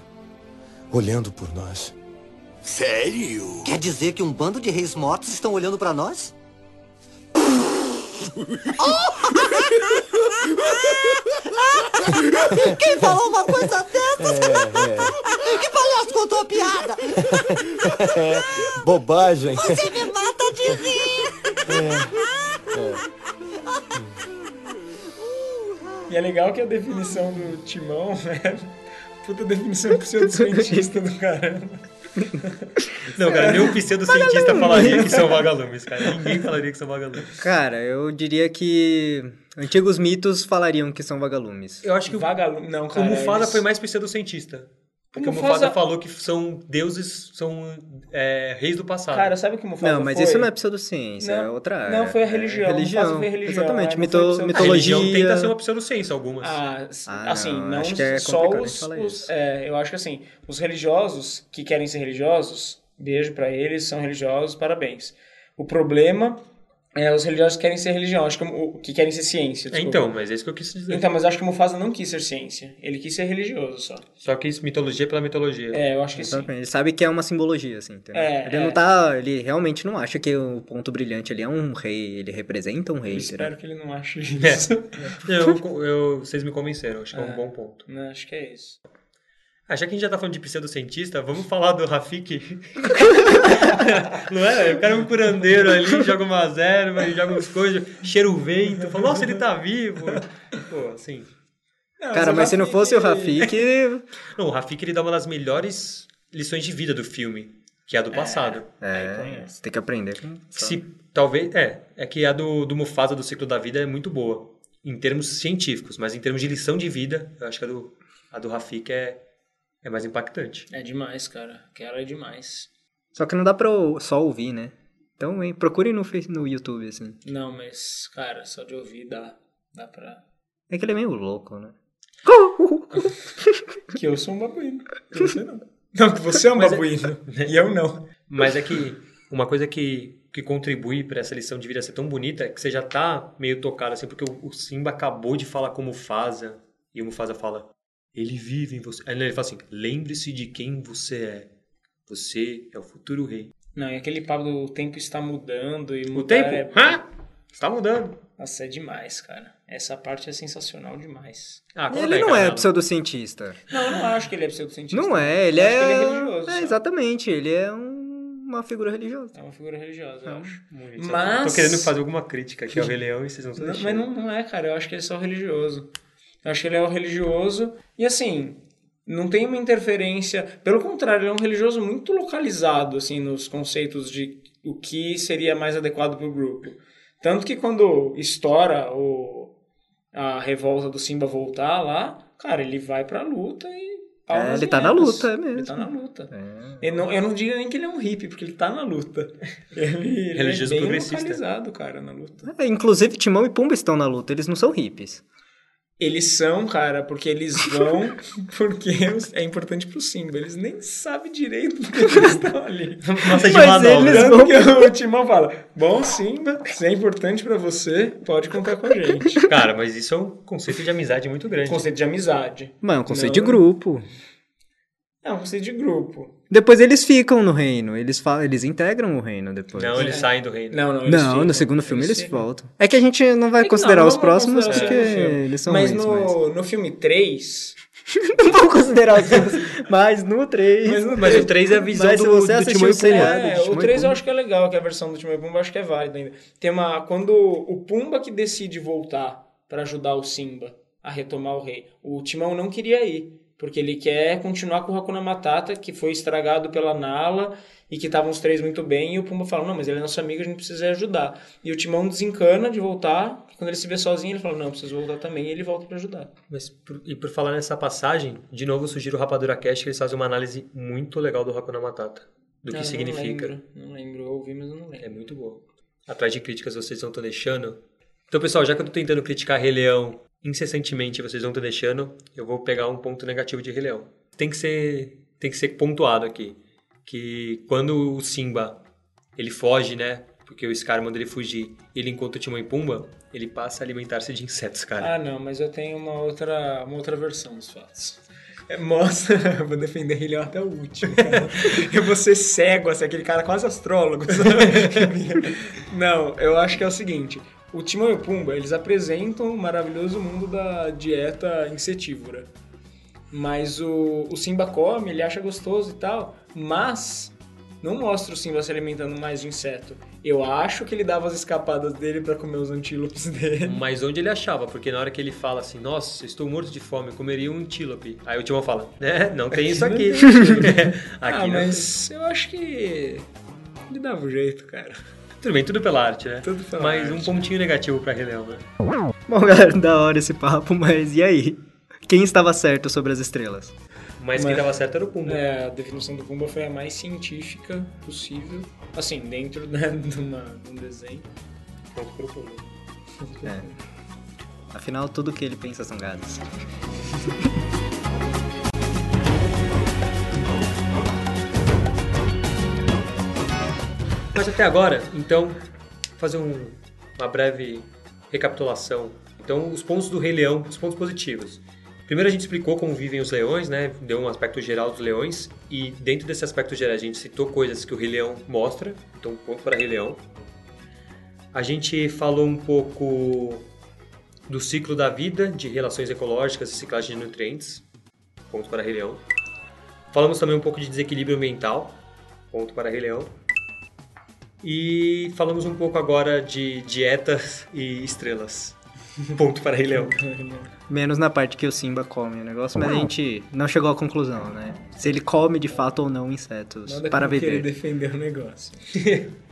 olhando por nós. Sério? Quer dizer que um bando de reis mortos estão olhando pra nós? Quem falou uma coisa dessas? Que palhaço contou a piada? Bobagem. Você me mata de rir! E é legal que a definição do Timão é puta definição pseudocientista do caramba. Não, cara, nenhum pseudocientista falaria que são vagalumes, cara. Ninguém falaria que são vagalumes. Cara, eu diria que antigos mitos falariam que são vagalumes. Eu acho que o, Vagalume. Não, o cara. Mufasa eles- foi mais pseudocientista. Porque o Mufasa- Mufasa falou que são deuses, são é, reis do passado. Cara, sabe o que o Mufasa Não, mas foi? isso não é pseudociência, é Não, outra área. não, foi a É religião. religião. Mufasa foi a religião, Exatamente, é, mito- foi pseudo- a mitologia. religião tenta ser uma pseudociência, algumas. Ah, Ah, assim, não, não, acho que é só os, os- é, eu acho que assim, os religiosos que querem ser religiosos, beijo pra eles, são religiosos, parabéns. O problema é os religiosos que querem ser religião, acho que, o- que querem ser ciência. É, desculpa. então, mas é isso que eu quis dizer. Então, mas acho que o Mufasa não quis ser ciência. Ele quis ser religioso só. Só que isso, mitologia pela mitologia. É, eu acho que sim. Exatamente, Ele sabe que é uma simbologia, assim, entendeu? É, ele é. não tá. Ele realmente não acha que o ponto brilhante ali é um rei, ele representa um rei, espero que ele não ache É. isso. Eu, eu- vocês me convenceram, acho que é um É. bom ponto. Não, acho que é isso. Ah, já que a gente já tá falando de pseudocientista, vamos falar do Rafik. Não é? O cara é um curandeiro ali, joga umas ervas, joga umas coisas, cheira o vento, fala, nossa, ele tá vivo. Pô, assim. Cara, mas se não fosse o Rafik, Não, o Rafik ele dá uma das melhores lições de vida do filme, que é a do passado. é, você tem que aprender. Se, talvez, é, é que a do, do Mufasa do ciclo da vida é muito boa. em termos científicos, mas em termos de lição de vida, eu acho que a do, a do Rafik é, é mais impactante. É demais, cara. Aquela é demais. Só que não dá pra só ouvir, né? Então hein, procurem no, no YouTube, assim. Não, mas, cara, só de ouvir dá. Dá pra. É que ele é meio louco, né? Que eu sou um babuíno. Que você não. Não, que você é um Mas é- babuíno. E eu não. Mas é que uma coisa que, que contribui para essa lição de vida ser tão bonita é que você já tá meio tocado, assim, porque o, o Simba acabou de falar com o Mufasa, e o Mufasa fala, ele vive em você. Aí ele fala assim, lembre-se de quem você é. Você é o futuro rei. Não, e aquele papo do tempo está mudando e O tempo? é... Hã? Está mudando. Nossa, é demais, cara. Essa parte é sensacional demais. Ah, Ele não é pseudocientista. Não, eu não acho que ele é pseudocientista. Não é, ele Eu é. acho que ele é religioso. É, exatamente, ele é um- uma figura religiosa. É uma figura religiosa, eu acho. Muito. Mas- Tô querendo fazer alguma crítica aqui ao Rei Leão e vocês não estão mas não, não é, cara. Eu acho que ele é só religioso. Eu acho que ele é o religioso. E assim, não tem uma interferência. Pelo contrário, ele é um religioso muito localizado, assim, nos conceitos de o que seria mais adequado para o grupo. Tanto que quando estoura o, a revolta do Simba voltar lá, cara, ele vai pra luta e. É, ele tá na luta, é mesmo. Ele tá na luta. É. Eu não, eu não diria nem que ele é um hippie, porque ele tá na luta. Ele, ele Religioso é bem localizado, cara, na luta. É, inclusive, Timão e Pumba estão na luta, eles não são hippies. Eles são, cara, porque eles vão porque é importante pro Simba. Eles nem sabem direito porque eles estão ali. Nossa, de Mas eles Tanto vão- que o Timão fala, bom, Simba, se é importante pra você, pode contar com a gente. Cara, mas isso é um conceito de amizade muito grande. Conceito de amizade. Mano, é um conceito Não. de grupo. É um conceito de grupo. Depois eles ficam no reino, eles, falam, eles integram o reino depois. Não, eles saem do reino. Não, não, eles Não, ficam. no segundo filme eles, ficam. voltam. É que a gente não vai É considerar não, os não próximos considerar porque eles são Mas ruins, no, mas... no filme 3, Não vamos considerar os filmes, mas no 3... Mas no Mas o 3 é a visão Mas se do, você do assistiu Timão e o seriado, Pumba. É, o e 3 eu acho que é legal, que é a versão do Timão e Pumba, eu acho que é válida ainda. Tem uma. Quando o Pumba que decide voltar pra ajudar o Simba a retomar o rei, o Timão não queria ir, porque ele quer continuar com o Hakuna Matata, que foi estragado pela Nala e que estavam os três muito bem, e o Pumba fala: Não, mas ele é nosso amigo, a gente precisa ajudar. E o Timão desencana de voltar, e quando ele se vê sozinho, ele fala: Não, preciso voltar também, e ele volta pra ajudar. Mas, por- e por falar nessa passagem, de novo eu sugiro o Rapadura Cast, que eles fazem uma análise muito legal do Hakuna Matata. Do que Ah, significa. Não lembro, não lembro, eu ouvi, mas eu não É lembro. muito bom. Atrás de críticas vocês não estão deixando. Então, pessoal, já que eu tô tentando criticar Rei Leão incessantemente, vocês não estão deixando, eu vou pegar um ponto negativo de Rei Leão. Tem que ser, tem que ser pontuado aqui. Que quando o Simba, ele foge, né? Porque o Scar manda ele fugir, e ele encontra o Timão e Pumba, ele passa a alimentar-se de insetos, cara. Ah, não, mas eu tenho uma outra, uma outra versão dos fatos. É, mostra, eu vou defender ele até o último. cara. eu vou ser cego, assim, aquele cara quase astrólogo. sabe? não, eu acho que é o seguinte: o Timão e o Pumba eles apresentam o maravilhoso mundo da dieta insetívora. Mas o, o Simba come, ele acha gostoso e tal, mas não mostra o Simba se alimentando mais de inseto. Eu acho que ele dava as escapadas dele pra comer os antílopes dele. Mas onde ele achava? Porque na hora que ele fala assim, nossa, estou morto de fome, eu comeria um antílope. Aí o Timão fala, né, não tem isso aqui. aqui ah, mas eu acho que ele dava um jeito, cara. Tudo bem, tudo pela arte, né? Tudo pela mas um arte. pontinho negativo pra Rei Leão, né? Bom, galera, da hora esse papo, mas e aí? Quem estava certo sobre as estrelas? Mas, quem Mas- tava certo era o Pumba. É, a definição do Pumba foi a mais científica possível. Assim, dentro né, de, uma, de um desenho. Ponto pro Pumba. É. Afinal, tudo que ele pensa são gados. Mas até agora, então, fazer um- uma breve recapitulação. Então, os pontos do Rei Leão, os pontos positivos. Primeiro a gente explicou como vivem os leões, né? Deu um aspecto geral dos leões e dentro desse aspecto geral a gente citou coisas que o Rei Leão mostra, então ponto para Rei Leão. A gente falou um pouco do ciclo da vida, de relações ecológicas e ciclagem de nutrientes, ponto para Rei Leão. Falamos também um pouco de desequilíbrio ambiental, ponto para Rei Leão. E falamos um pouco agora de dietas e estrelas. Ponto para Rei Leão. Menos na parte que o Simba come o negócio, mas a gente não chegou à conclusão, né? Se ele come de fato ou não insetos Nada para viver. defender o negócio.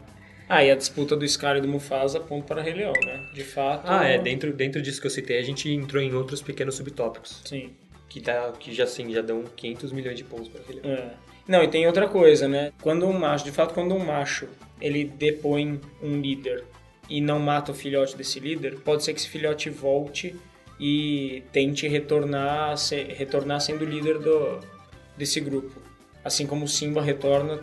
Ah, e a disputa do Scar e do Mufasa aponta para Rei Leão, né? De fato. Ah, é, dentro, dentro disso que eu citei, a gente entrou em outros pequenos subtópicos. Sim. Que, tá, que já, assim, já dão 500 milhões de pontos para aquele. É. Não, e tem outra coisa, né? Quando um macho, de fato, quando um macho ele depõe um líder e não mata o filhote desse líder, pode ser que esse filhote volte e tente retornar, se, retornar sendo líder do, desse grupo. Assim como o Simba retorna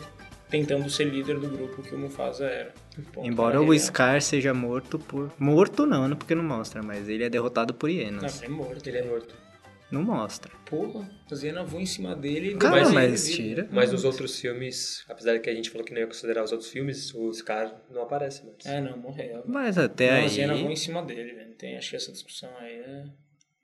tentando ser líder do grupo que o Mufasa era. Ponto Embora o ele, Scar seja morto por. Morto não, né? Porque não mostra, mas ele é derrotado por Não, hienas. ele é morto. Ele é morto. Não mostra. Porra, as hienas vão em cima dele e Cara, mas ele- tira. Mas nos outros filmes, apesar de que a gente falou que não ia considerar os outros filmes, o Scar não aparece mais. É, não, morreu. Mas até não, aí. as hienas vão em cima dele, velho. Tem, acho que essa discussão aí é...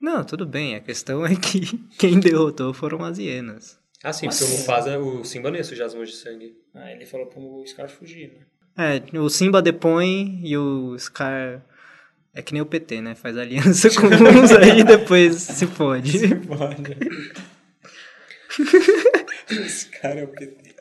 Não, tudo bem. A questão é que quem derrotou foram as hienas. Ah, sim, Mas porque o. Mufasa, o Simba não ia sujar as mãos de sangue. Ah, ele falou pro Scar fugir, né? É, o Simba depõe e o Scar. É que nem o PT, né? Faz aliança com uns aí e depois se fode. Esse cara é o PT.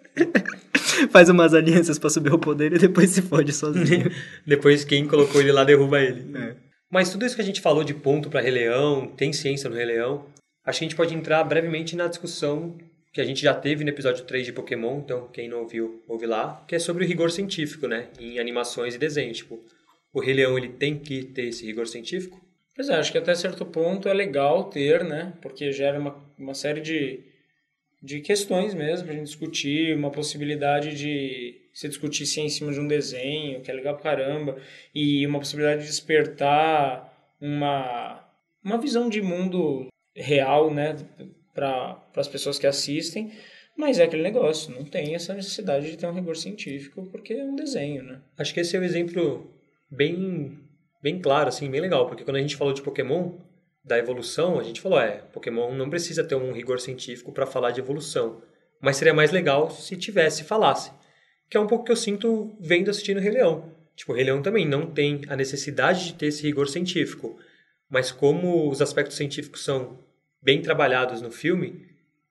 Faz umas alianças pra subir ao poder e depois se fode sozinho. Depois quem colocou ele lá derruba ele. É. Mas tudo isso que a gente falou de ponto para Rei Leão, tem ciência no Rei Leão, acho que a gente pode entrar brevemente na discussão que a gente já teve no episódio 3 de Pokémon, então quem não ouviu, ouve lá, que é sobre o rigor científico, né, em animações e desenhos, tipo, o Rei Leão ele tem que ter esse rigor científico? Pois é, acho que até certo ponto é legal ter, né? Porque gera uma, uma série de, de questões mesmo pra gente discutir, uma possibilidade de se discutir ciência em cima de um desenho, que é legal pra caramba, e uma possibilidade de despertar uma, uma visão de mundo real, né? Para as pessoas que assistem, mas é aquele negócio, não tem essa necessidade de ter um rigor científico, porque é um desenho, né? Acho que esse é um exemplo bem, bem claro, assim, bem legal, porque quando a gente falou de Pokémon, da evolução, a gente falou, é, Pokémon não precisa ter um rigor científico para falar de evolução, mas seria mais legal se tivesse, falasse. Que é um pouco que eu sinto vendo assistindo Rei Leão. Tipo, o Rei Leão também não tem a necessidade de ter esse rigor científico, mas como os aspectos científicos são bem trabalhados no filme,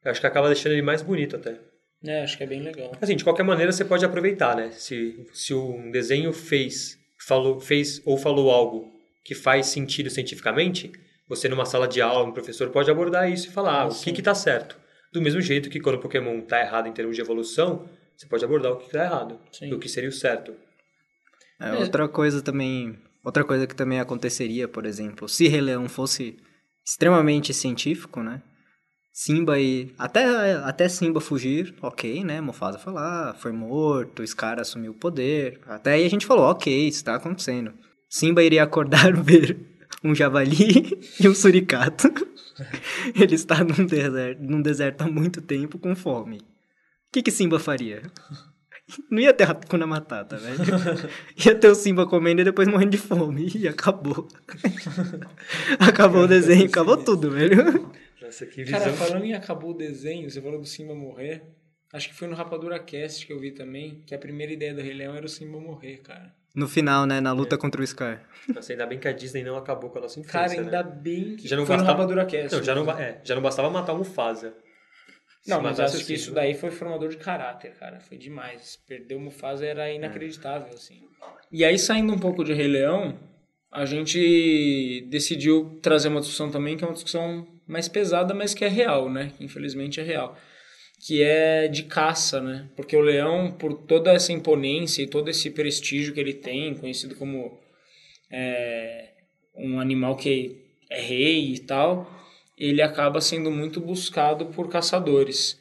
eu acho que acaba deixando ele mais bonito até. É, acho que é bem legal. Assim, de qualquer maneira você pode aproveitar, né? Se, se um desenho fez, falou, fez ou falou algo que faz sentido cientificamente, você numa sala de aula, um professor pode abordar isso e falar ah, o que que tá certo. Do mesmo jeito que quando o Pokémon tá errado em termos de evolução, você pode abordar o que tá errado, Sim. e o que seria o certo. É, outra coisa também. Outra coisa que também aconteceria, por exemplo, se Rei Leão fosse extremamente científico, né? Simba e. Até, até Simba fugir, ok, né? Mufasa falar, foi morto, Scar assumiu o poder. Até aí a gente falou, ok, isso tá acontecendo. Simba iria acordar ver um javali e um suricato. Ele está num deserto, num deserto há muito tempo com fome. O que, que Simba faria? Não ia ter Hakuna Matata, velho. Ia ter o Simba comendo e depois morrendo de fome. E acabou. acabou o desenho, acabou tudo, velho. Nossa, que visão. Cara, falando em acabou o desenho, você falou do Simba morrer. Acho que foi no Rapadura Cast que eu vi também, que a primeira ideia do Rei Leão era o Simba morrer, cara. No final, né, na É. luta contra o Scar. Nossa, ainda bem que a Disney não acabou com a nossa infância, Cara, ainda né? bem que Já não foi bastava... no Rapadura Cast. Não, já não, né? é, já não bastava matar o Mufasa. Não, mas acho que isso daí foi formador de caráter, cara. Foi demais. Perder o Mufasa era inacreditável, assim. E aí, saindo um pouco de Rei Leão, a gente decidiu trazer uma discussão também, que é uma discussão mais pesada, mas que é real, né? Infelizmente é real. Que é de caça, né? Porque o leão, por toda essa imponência e todo esse prestígio que ele tem, conhecido como é, um animal que é rei e tal, ele acaba sendo muito buscado por caçadores.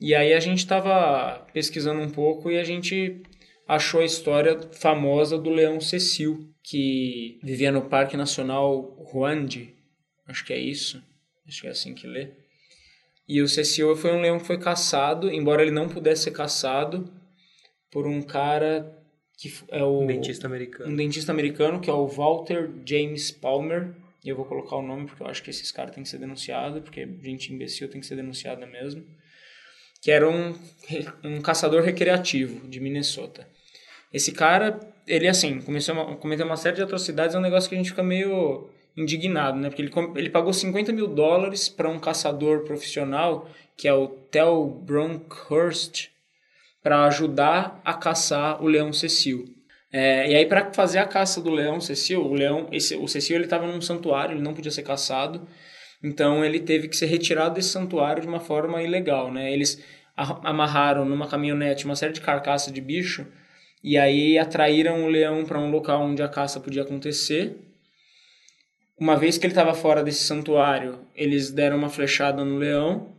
E aí a gente estava pesquisando um pouco e a gente achou a história famosa do leão Cecil, que vivia no Parque Nacional Ruande, acho que é isso, acho que é assim que lê. E o Cecil foi um leão que foi caçado, embora ele não pudesse ser caçado, por um cara que é o Um dentista americano. um dentista americano que é o Walter James Palmer. E eu vou colocar o nome porque eu acho que esses caras têm que ser denunciados, porque gente imbecil tem que ser denunciada mesmo. Que era um, um caçador recreativo de Minnesota. Esse cara, ele assim, começou a cometer uma série de atrocidades, é um negócio que a gente fica meio indignado, né? Porque ele, ele pagou 50 mil dólares para um caçador profissional, que é o Tel Bronkhurst, para ajudar a caçar o leão Cecil. É, e aí, para fazer a caça do leão Cecil, o leão, esse, o Cecil ele estava num santuário, ele não podia ser caçado, então ele teve que ser retirado desse santuário de uma forma ilegal, né? Eles amarraram numa caminhonete uma série de carcaças de bicho e aí atraíram o leão para um local onde a caça podia acontecer. Uma vez que ele estava fora desse santuário, eles deram uma flechada no leão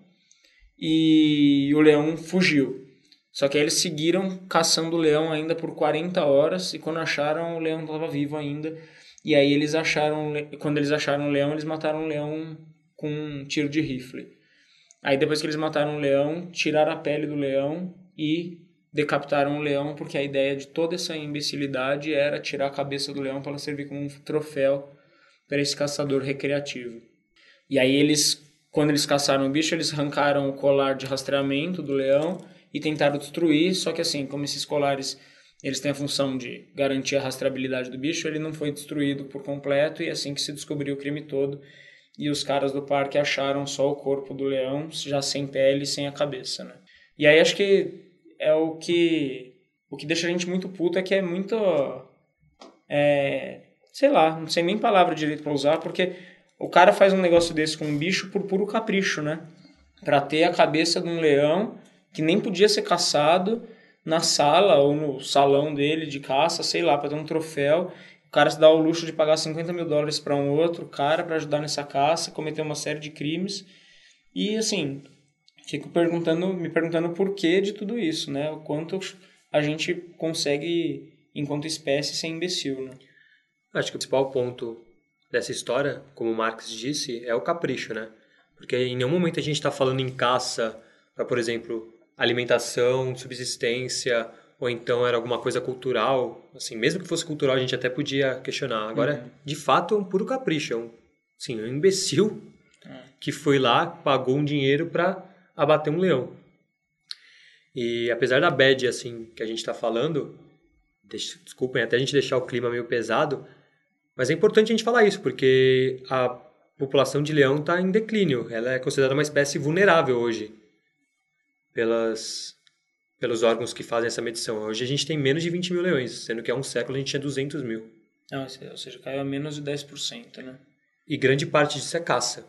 e o leão fugiu. Só que aí eles seguiram caçando o leão ainda por 40 horas e quando acharam o leão estava vivo ainda. E aí eles acharam, quando eles acharam o leão, eles mataram o leão com um tiro de rifle. Aí depois que eles mataram o leão, tiraram a pele do leão e decapitaram o leão, porque a ideia de toda essa imbecilidade era tirar a cabeça do leão para servir como um troféu para esse caçador recreativo. E aí eles, quando eles caçaram o bicho, eles arrancaram o colar de rastreamento do leão e tentaram destruir, só que assim, como esses colares eles têm a função de garantir a rastreabilidade do bicho, ele não foi destruído por completo e é assim que se descobriu o crime todo. E os caras do parque acharam só o corpo do leão, já sem pele sem a cabeça, né? E aí acho que é o que o que deixa a gente muito puto é que é muito é, sei lá, não sei nem palavra direito pra usar, porque o cara faz um negócio desse com um bicho por puro capricho, né? Pra ter a cabeça de um leão que nem podia ser caçado na sala ou no salão dele de caça, sei lá, pra ter um troféu. O cara se dá o luxo de pagar 50 mil dólares pra um outro cara pra ajudar nessa caça, cometer uma série de crimes. E assim, fico perguntando, me perguntando o porquê de tudo isso, né? O quanto a gente consegue, enquanto espécie, ser imbecil, né? Acho que o principal ponto dessa história, como Marx disse, é o capricho, né? Porque em nenhum momento a gente está falando em caça para, por exemplo, alimentação, subsistência, ou então era alguma coisa cultural. Assim, mesmo que fosse cultural, a gente até podia questionar. Agora, de fato, é um puro capricho. É um, sim, um imbecil que foi lá, pagou um dinheiro para abater um leão. E apesar da bad, assim, que a gente está falando, desculpem até a gente deixar o clima meio pesado, mas é importante a gente falar isso, porque a população de leão está em declínio. Ela é considerada uma espécie vulnerável hoje pelas, pelos órgãos que fazem essa medição. Hoje a gente tem menos de 20 mil leões, sendo que há um século a gente tinha 200 mil. Não, ou seja, caiu a menos de 10%, né? E grande parte disso é caça.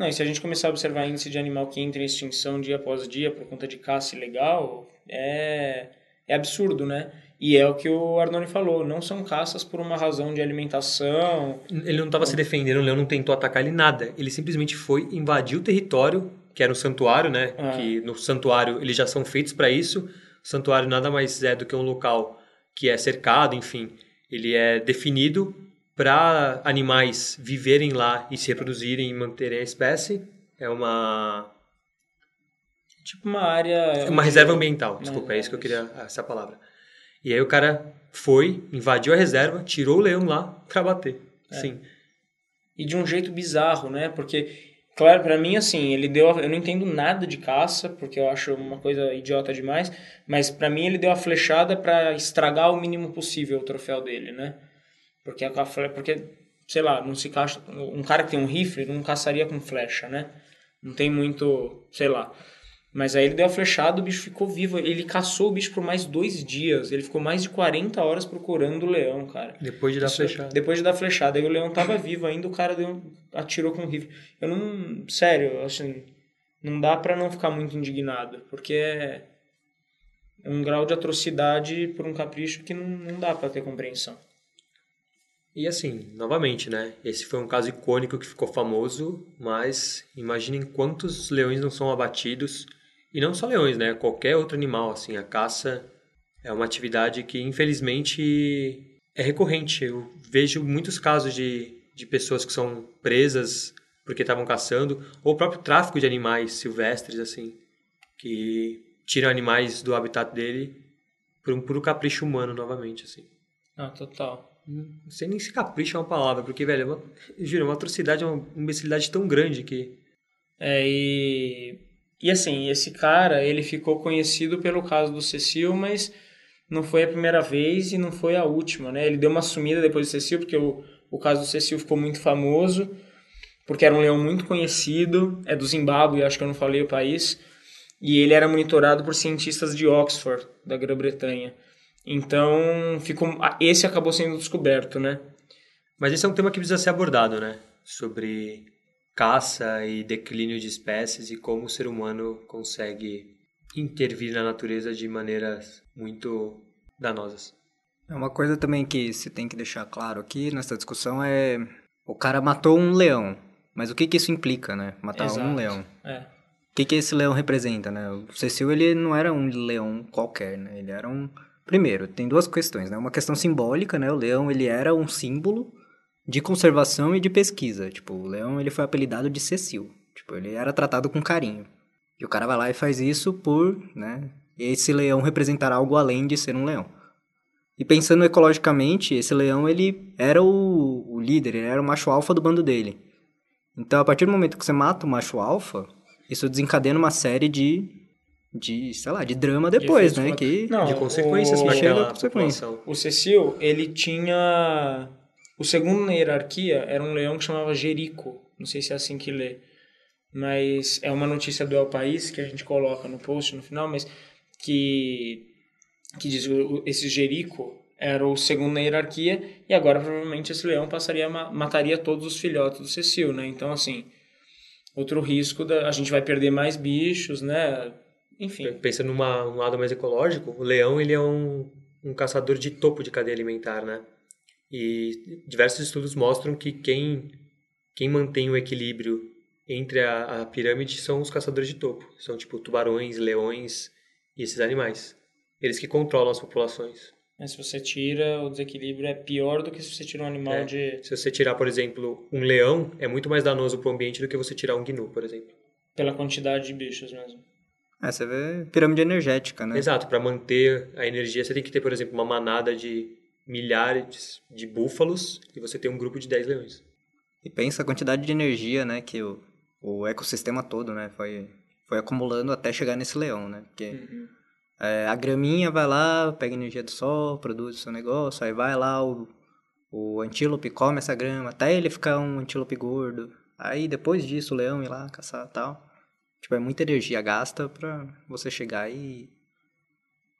Não, e se a gente começar a observar índice de animal que entra em extinção dia após dia por conta de caça ilegal, é, é absurdo, né? E é o que o Arnone falou, não são caças por uma razão de alimentação. Ele não estava se defendendo, o leão não tentou atacar ele nada. Ele simplesmente foi invadir o território, que era um santuário, né? Ah. Que no santuário eles já são feitos para isso. O santuário nada mais é do que um local que é cercado, enfim. Ele é definido para animais viverem lá e se reproduzirem e manterem a espécie. É uma Tipo uma área... é uma reserva ambiental, desculpa, é isso que eu queria, essa palavra. E aí o cara foi, invadiu a reserva, tirou o leão lá pra bater. Sim. E de um jeito bizarro, né? Porque, claro, pra mim, assim, ele deu... a- Eu não entendo nada de caça, porque eu acho uma coisa idiota demais, mas pra mim ele deu a flechada pra estragar o mínimo possível o troféu dele, né? Porque, a porque sei lá, não se caça... Um cara que tem um rifle não caçaria com flecha, né? Não tem muito... Sei lá... Mas aí ele deu a flechada, o bicho ficou vivo. Ele caçou o bicho por mais dois dias. Ele ficou mais de 40 horas procurando o leão, cara. Depois de dar Isso- flechada. Depois de dar flechada. Aí o leão tava vivo ainda, o cara deu, atirou com um rifle. Eu não. Sério, assim. Não dá pra não ficar muito indignado. Porque é um grau de atrocidade por um capricho que não, não dá pra ter compreensão. E assim, novamente, né? Esse foi um caso icônico que ficou famoso, mas imaginem quantos leões não são abatidos. E não só leões, né? Qualquer outro animal, assim. A caça é uma atividade que, infelizmente, é recorrente. Eu vejo muitos casos de, de pessoas que são presas porque estavam caçando, ou o próprio tráfico de animais silvestres, assim, que tiram animais do habitat dele por um puro capricho humano, novamente, assim. Ah, total. Não sei nem se capricho é uma palavra, porque, velho, é uma, eu juro, é uma atrocidade, é uma imbecilidade tão grande que. É, e, e assim, esse cara, ele ficou conhecido pelo caso do Cecil, mas não foi a primeira vez e não foi a última, né? Ele deu uma sumida depois do Cecil, porque o, o caso do Cecil ficou muito famoso, porque era um leão muito conhecido, é do Zimbábue, acho que eu não falei o país, e ele era monitorado por cientistas de Oxford, da Grã-Bretanha. Então, ficou, esse acabou sendo descoberto, né? Mas esse é um tema que precisa ser abordado, né? Sobre caça e declínio de espécies e como o ser humano consegue intervir na natureza de maneiras muito danosas. É Uma coisa também que se tem que deixar claro aqui nessa discussão é o cara matou um leão, mas o que que isso implica, né? Matar Exato. um leão. É. O que que esse leão representa, né? O Cecil, ele não era um leão qualquer, né? Ele era um... Primeiro, tem duas questões, né? Uma questão simbólica, né? O leão, ele era um símbolo de conservação e de pesquisa. Tipo, o leão, ele foi apelidado de Cecil. Tipo, ele era tratado com carinho. E o cara vai lá e faz isso por, né? Esse leão representar algo além de ser um leão. E pensando ecologicamente, esse leão, ele era o, o líder, ele era o macho alfa do bando dele. Então, a partir do momento que você mata o macho alfa, isso desencadena uma série de, de sei lá, de drama depois, De né? Que, Não, de consequências o- para chega a aquela consequência. O Cecil, ele tinha... O segundo na hierarquia era um leão que chamava Jerico. Não sei se é assim que lê. Mas é uma notícia do El País que a gente coloca no post no final, mas que, que diz que esse Jerico era o segundo na hierarquia e agora provavelmente esse leão passaria mataria todos os filhotes do Cecil, né? Então, assim, outro risco, da, a gente vai perder mais bichos, né? Enfim, Pensando numa, um lado mais ecológico, o leão ele é um, um caçador de topo de cadeia alimentar, né? E diversos estudos mostram que quem, quem mantém o equilíbrio entre a, a pirâmide são os caçadores de topo. São tipo tubarões, leões e esses animais. Eles que controlam as populações. mas se você tira, o desequilíbrio é pior do que se você tira um animal É. de... Se você tirar, por exemplo, um leão, é muito mais danoso para o ambiente do que você tirar um gnu, por exemplo. pela quantidade de bichos mesmo. É, você vê pirâmide energética, né? Exato, para manter a energia, você tem que ter, por exemplo, uma manada de milhares de búfalos e você tem um grupo de 10 leões. E pensa a quantidade de energia, né, que o, o ecossistema todo, né, foi, foi acumulando até chegar nesse leão, né? Porque é, a graminha vai lá, pega energia do sol, produz o seu negócio, aí vai lá o, o antílope come essa grama, até ele ficar um antílope gordo. Aí depois disso o leão ir lá caçar e tal. Tipo, é muita energia gasta pra você chegar e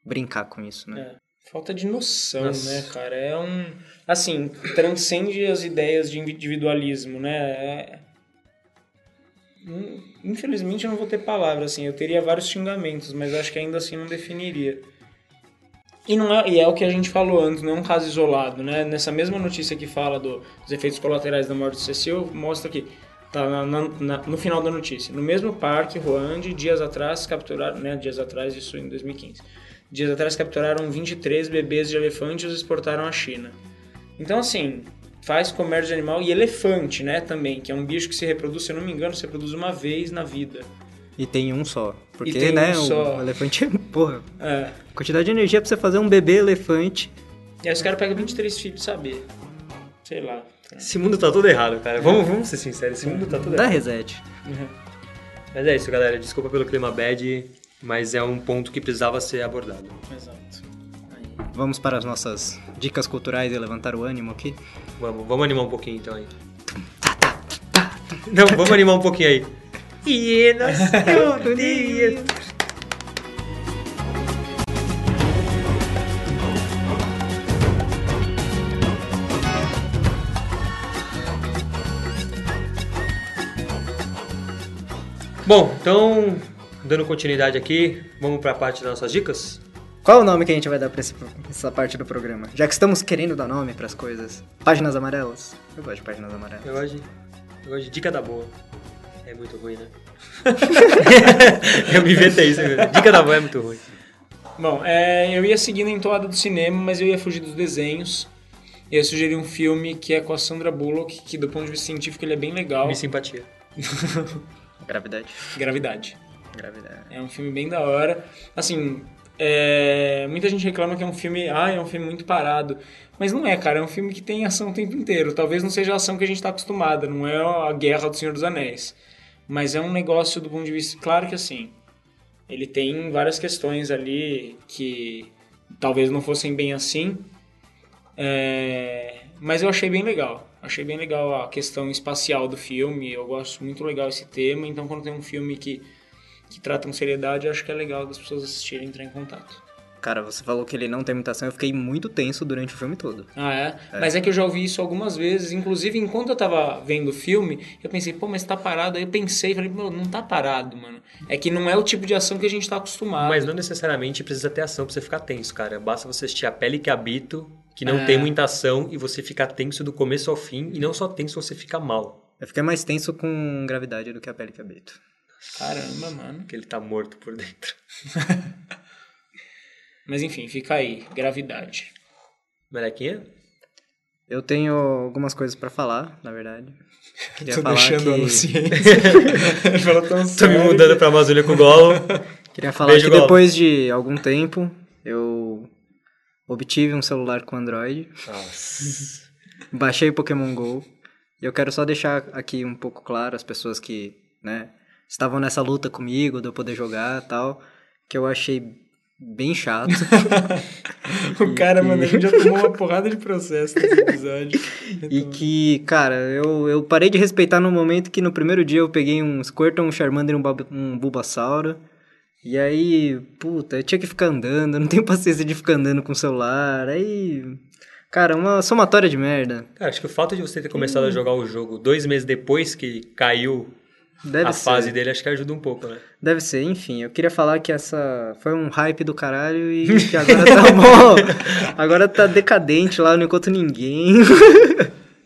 brincar com isso, né? É. Falta de noção, Nossa. né, cara? É um. Assim, transcende as ideias de individualismo, né? É- Hum, Infelizmente eu não vou ter palavras, assim. Eu teria vários xingamentos, mas acho que ainda assim não definiria. E, não é, e é o que a gente falou antes, não é um caso isolado, né? Nessa mesma notícia que fala do- dos efeitos colaterais da morte do Cecil, mostra que tá na- na- no final da notícia. No mesmo parque, Ruande, dias atrás capturaram, né? Dias atrás, isso em 2015. Dias atrás capturaram 23 bebês de elefante e os exportaram à China. Então, assim, faz comércio de animal e elefante, né, também, que é um bicho que se reproduz, se eu não me engano, se reproduz uma vez na vida. E tem um só. Porque, tem um né, o- só. o elefante, porra, É. quantidade de energia pra você fazer um bebê elefante. E aí os caras pegam 23 filhos, saber. Sei lá. Esse mundo tá todo errado, cara. Vamos, vamos ser sinceros, esse mundo tá todo Dá errado. reset. Mas é isso, galera. Desculpa pelo clima bad, mas é um ponto que precisava ser abordado. Exato. Vamos para as nossas dicas culturais e levantar o ânimo aqui. Vamos, vamos animar um pouquinho então aí. Não, vamos animar um pouquinho aí. Hienas, todo dia. Bom, então, dando continuidade aqui, vamos para a parte das nossas dicas? Qual o nome que a gente vai dar pra esse- essa parte do programa? Já que estamos querendo dar nome pras coisas. Páginas amarelas? Eu gosto de páginas amarelas. Eu gosto de, eu gosto de dica da boa. É muito ruim, né? eu me inventei isso. Dica da boa é muito ruim. Bom, é, eu ia seguindo em toada do cinema, mas eu ia fugir dos desenhos. Eu ia sugerir um filme que é com a Sandra Bullock, que do ponto de vista científico ele é bem legal. Me simpatia. Gravidade. Gravidade. É um filme bem da hora. Assim, é, muita gente reclama que é um filme, ah, é um filme muito parado. Mas não é, cara, é um filme que tem ação o tempo inteiro. Talvez não seja a ação que a gente tá acostumado, não é a guerra do Senhor dos Anéis. Mas é um negócio do ponto de vista, claro que assim, ele tem várias questões ali que talvez não fossem bem assim. É, mas eu achei bem legal. Achei bem legal a questão espacial do filme. Eu gosto muito legal esse tema. Então, quando tem um filme que, que trata com seriedade, eu acho que é legal das pessoas assistirem e entrar em contato. Cara, você falou que ele não tem mutação, eu fiquei muito tenso durante o filme todo. Ah, é? Mas é que eu já ouvi isso algumas vezes. Inclusive, enquanto eu tava vendo o filme, eu pensei, pô, mas tá parado. Aí eu pensei, falei, pô, não tá parado, mano. É que não é o tipo de ação que a gente tá acostumado. Mas não necessariamente precisa ter ação pra você ficar tenso, cara. Basta você assistir A Pele que Habito, que não É. tem muita ação, e você fica tenso do começo ao fim, e não só tenso, você fica mal. Eu fiquei mais tenso com gravidade do que a pele que habito. Caramba, mano. Porque ele tá morto por dentro. Mas enfim, fica aí. Gravidade. Melequinha? Eu tenho algumas coisas pra falar, na verdade. Queria Tô falar deixando a que... Luciência. Fala tão Tô me mudando que- pra Amazônia com o Gollum. Queria falar Beijo, que Gollum. depois de algum tempo, eu obtive um celular com Android, Nossa. baixei Pokémon GO, e eu quero só deixar aqui um pouco claro as pessoas que, né, estavam nessa luta comigo, de eu poder jogar e tal, que eu achei bem chato. O cara, mano, a gente já tomou uma porrada de processo nesse episódio. E que, cara, eu, eu parei de respeitar no momento que no primeiro dia eu peguei um Squirtle, um Charmander e um, um Bulbasauro. E aí, puta, eu tinha que ficar andando, eu não tenho paciência de ficar andando com o celular. Aí, cara, uma somatória de merda. Cara, acho que o fato de você ter começado a jogar o jogo dois meses depois que caiu Deve a ser. fase dele, acho que ajuda um pouco, né? Deve ser, enfim, eu queria falar que essa foi um hype do caralho e que agora tá mó, agora tá decadente lá, eu não encontro ninguém.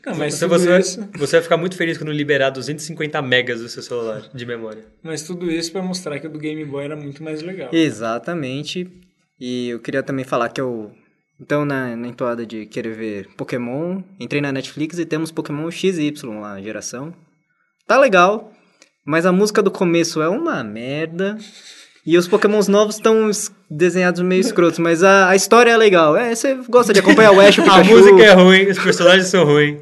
Não, mas Você, tudo você, vai, isso... você vai ficar muito feliz quando liberar 250 megas do seu celular de memória. Mas tudo isso pra mostrar que o do Game Boy era muito mais legal. Exatamente. E eu queria também falar que eu. Então, na, na entoada de querer ver Pokémon, entrei na Netflix e temos Pokémon XY lá, geração. Tá legal, mas a música do começo é uma merda. E os Pokémons novos estão desenhados meio escrotos, mas a, a história é legal. É, você gosta de acompanhar o Ash, o A Pikachu. música é ruim, os personagens são ruins.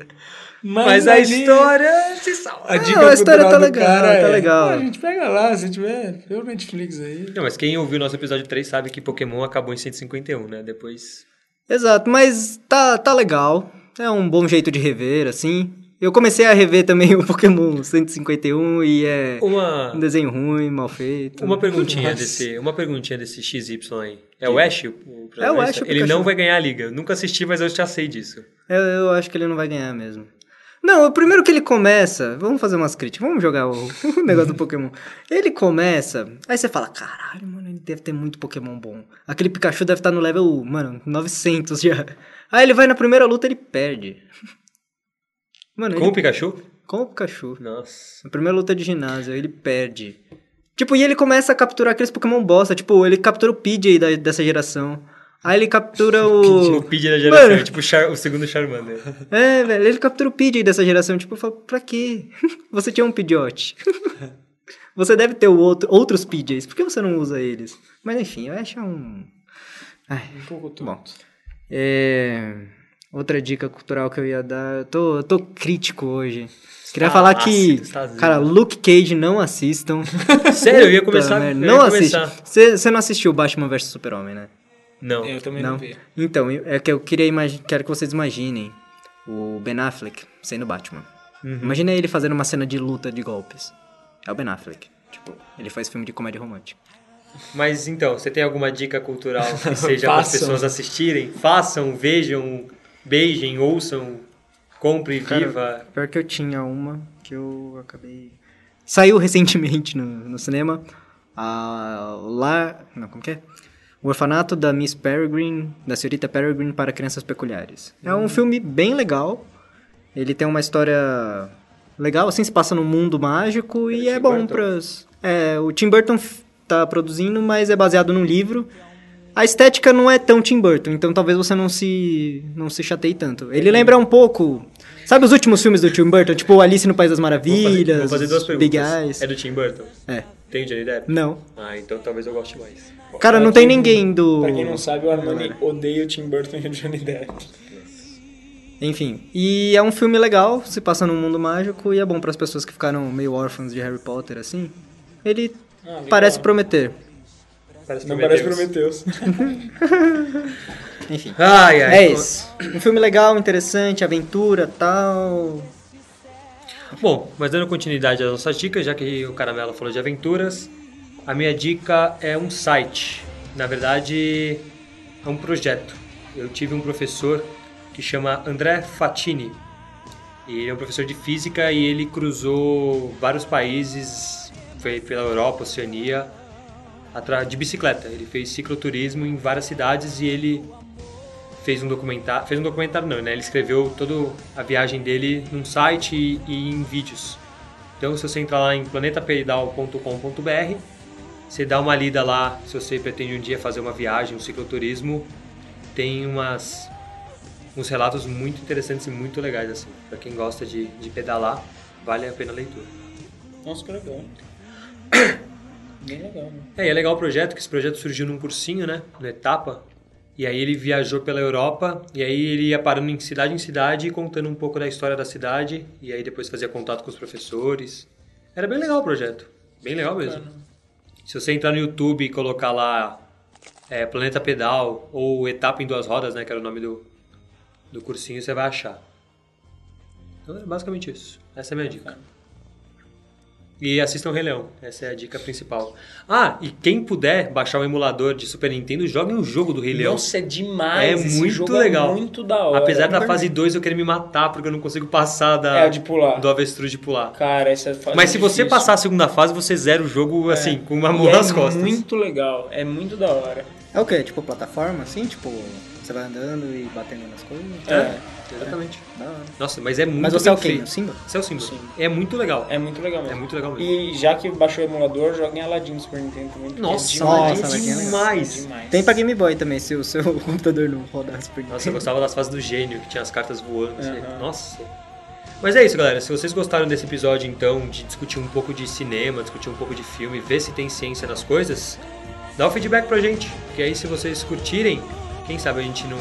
Mas, a ali- história se salva. A dica a história tá legal, cara tá é, legal. "Pô, a gente pega lá, se tiver, vê o Netflix aí. Não, mas quem ouviu nosso episódio 3 sabe que Pokémon acabou em 151, né? Depois. Exato, mas tá, tá legal. É um bom jeito de rever, assim. Eu comecei a rever também o Pokémon 151 e é Uma, um desenho ruim, mal feito. uma perguntinha Nossa. desse, uma perguntinha desse XY aí. É o Ash? O, É o Ash, o Ele Pikachu. não vai ganhar a liga. Eu nunca assisti, mas eu já sei disso. Eu, eu acho que ele não vai ganhar mesmo. Não, o primeiro que ele começa, vamos fazer umas críticas, vamos jogar o, o negócio do Pokémon. Ele começa, aí você fala, caralho, mano, ele deve ter muito Pokémon bom. Aquele Pikachu deve estar no level, mano, 900 já. Aí ele vai na primeira luta ele perde. Mano, Com ele, o Pikachu? com o Pikachu. Nossa. Na primeira luta de ginásio, ele perde. Tipo, e ele começa a capturar aqueles Pokémon bosta. Tipo, ele captura o PJ da, dessa geração. Aí ele captura o. O Pidgey da geração, Mano. é tipo o Char- o segundo Charmander. É, velho, ele captura o PJ dessa geração. Tipo, eu falo, pra quê? Você tinha um Pidgeot. você deve ter o outro, outros PJs. Por que você não usa eles? Mas enfim, eu acho um. Ai, Um pouco tonto. Bom. é. Outra dica cultural que eu ia dar. Eu tô, eu tô crítico hoje. Queria Está falar que, ácido, cara, Luke Cage não assistam. Sério, eu ia Puta começar. merda, eu ia Não assiste. começar. Você você não assistiu Batman vs Super-Homem, né? Não. Eu também não, vi. Então, é que eu queria quero que vocês imaginem o Ben Affleck sendo Batman. Uhum. Imagina ele fazendo uma cena de luta de golpes. É o Ben Affleck. Tipo, ele faz filme de comédia romântica. Mas então, você tem alguma dica cultural que seja para as pessoas assistirem? Façam, vejam, beijem, ouçam, compre, Cara, viva. Pior que eu tinha uma que eu acabei. Saiu recentemente no, no cinema. A, lá. Não, como que é? O Orfanato da Miss Peregrine, da Senhorita Peregrine para Crianças Peculiares. É um filme bem legal. Ele tem uma história legal, assim, se passa num mundo mágico e é Tim bom pras. É, o Tim Burton tá produzindo, mas é baseado num livro. A estética não é tão Tim Burton, então talvez você não se não se chateie tanto. Ele lembra um pouco, sabe os últimos filmes do Tim Burton, tipo Alice no País das Vou fazer, Maravilhas, vou fazer duas Big perguntas. Eyes. É do Tim Burton? É. Tem o Johnny Depp? Não. Ah, então talvez eu goste mais. Cara, não Pra tem quem- ninguém do Pra quem não sabe, o Armani odeia o Tim Burton e o Johnny Depp. Enfim, e é um filme legal, se passa num mundo mágico e é bom para as pessoas que ficaram meio órfãos de Harry Potter assim. Ele Ah, parece prometer. Parece Não parece Prometheus. Prometheus. Enfim. Ai, ai. É isso. Um filme legal, interessante, aventura, tal. Bom, mas dando continuidade às nossas dicas, já que o Caramelo falou de aventuras, a minha dica é um site. Na verdade, é um projeto. Eu tive um professor que chama André Fatini. Ele é um professor de física e ele cruzou vários países, foi pela Europa, Oceania, de bicicleta. Ele fez cicloturismo em várias cidades e ele fez um documentário, fez um documentário não, né? Ele escreveu toda a viagem dele num site e, e em vídeos. Então, se você entrar lá em planetapedal.com.br, você dá uma lida lá, se você pretende um dia fazer uma viagem, um cicloturismo, tem umas uns relatos muito interessantes e muito legais assim. Para quem gosta de, de pedalar, vale a pena a leitura. Nossa, que legal. Bem legal, né? É, e é legal o projeto, que esse projeto surgiu num cursinho, né? No Etapa. E aí ele viajou pela Europa, e aí ele ia parando em cidade em cidade, contando um pouco da história da cidade, e aí depois fazia contato com os professores. Era bem legal o projeto. Bem legal mesmo. Se você entrar no YouTube e colocar lá é, Planeta Pedal ou Etapa em Duas Rodas, né? Que era o nome do, do cursinho, você vai achar. Então é basicamente isso. Essa é a minha dica. E assistam o Rei Leão. Essa é a dica principal. Ah, e quem puder baixar o emulador de Super Nintendo, joguem o jogo do Rei Leão. Nossa, é demais. É esse muito jogo legal. É muito da hora. Apesar da Nunca- fase 2 eu querer me matar, porque eu não consigo passar da, É, de pular. do avestruz de pular. Cara, essa fase Mas é se você passar a segunda fase, você zera o jogo, assim, com uma E mão é nas costas. muito legal. É muito da hora. É o quê? Tipo plataforma, assim? Tipo, você vai andando e batendo nas coisas? É, exatamente. Nossa, mas é muito Mas você é o quem? O Simba? Você é o Simba. Sim. É muito legal. É muito legal mesmo. É muito legal mesmo. E já que baixou o emulador, joga em Aladdin Super Nintendo também. porque Nossa, é demais. Aladdin Aladdin é legal. demais. demais. Tem pra Game Boy também, se o seu computador não rodar Super Nossa, eu gostava das fases do gênio, que tinha as cartas voando. assim. Nossa. Mas é isso, galera. Se vocês gostaram desse episódio, então, de discutir um pouco de cinema, discutir um pouco de filme, ver se tem ciência nas coisas, dá o feedback pra gente. Que aí, se vocês curtirem, quem sabe a gente não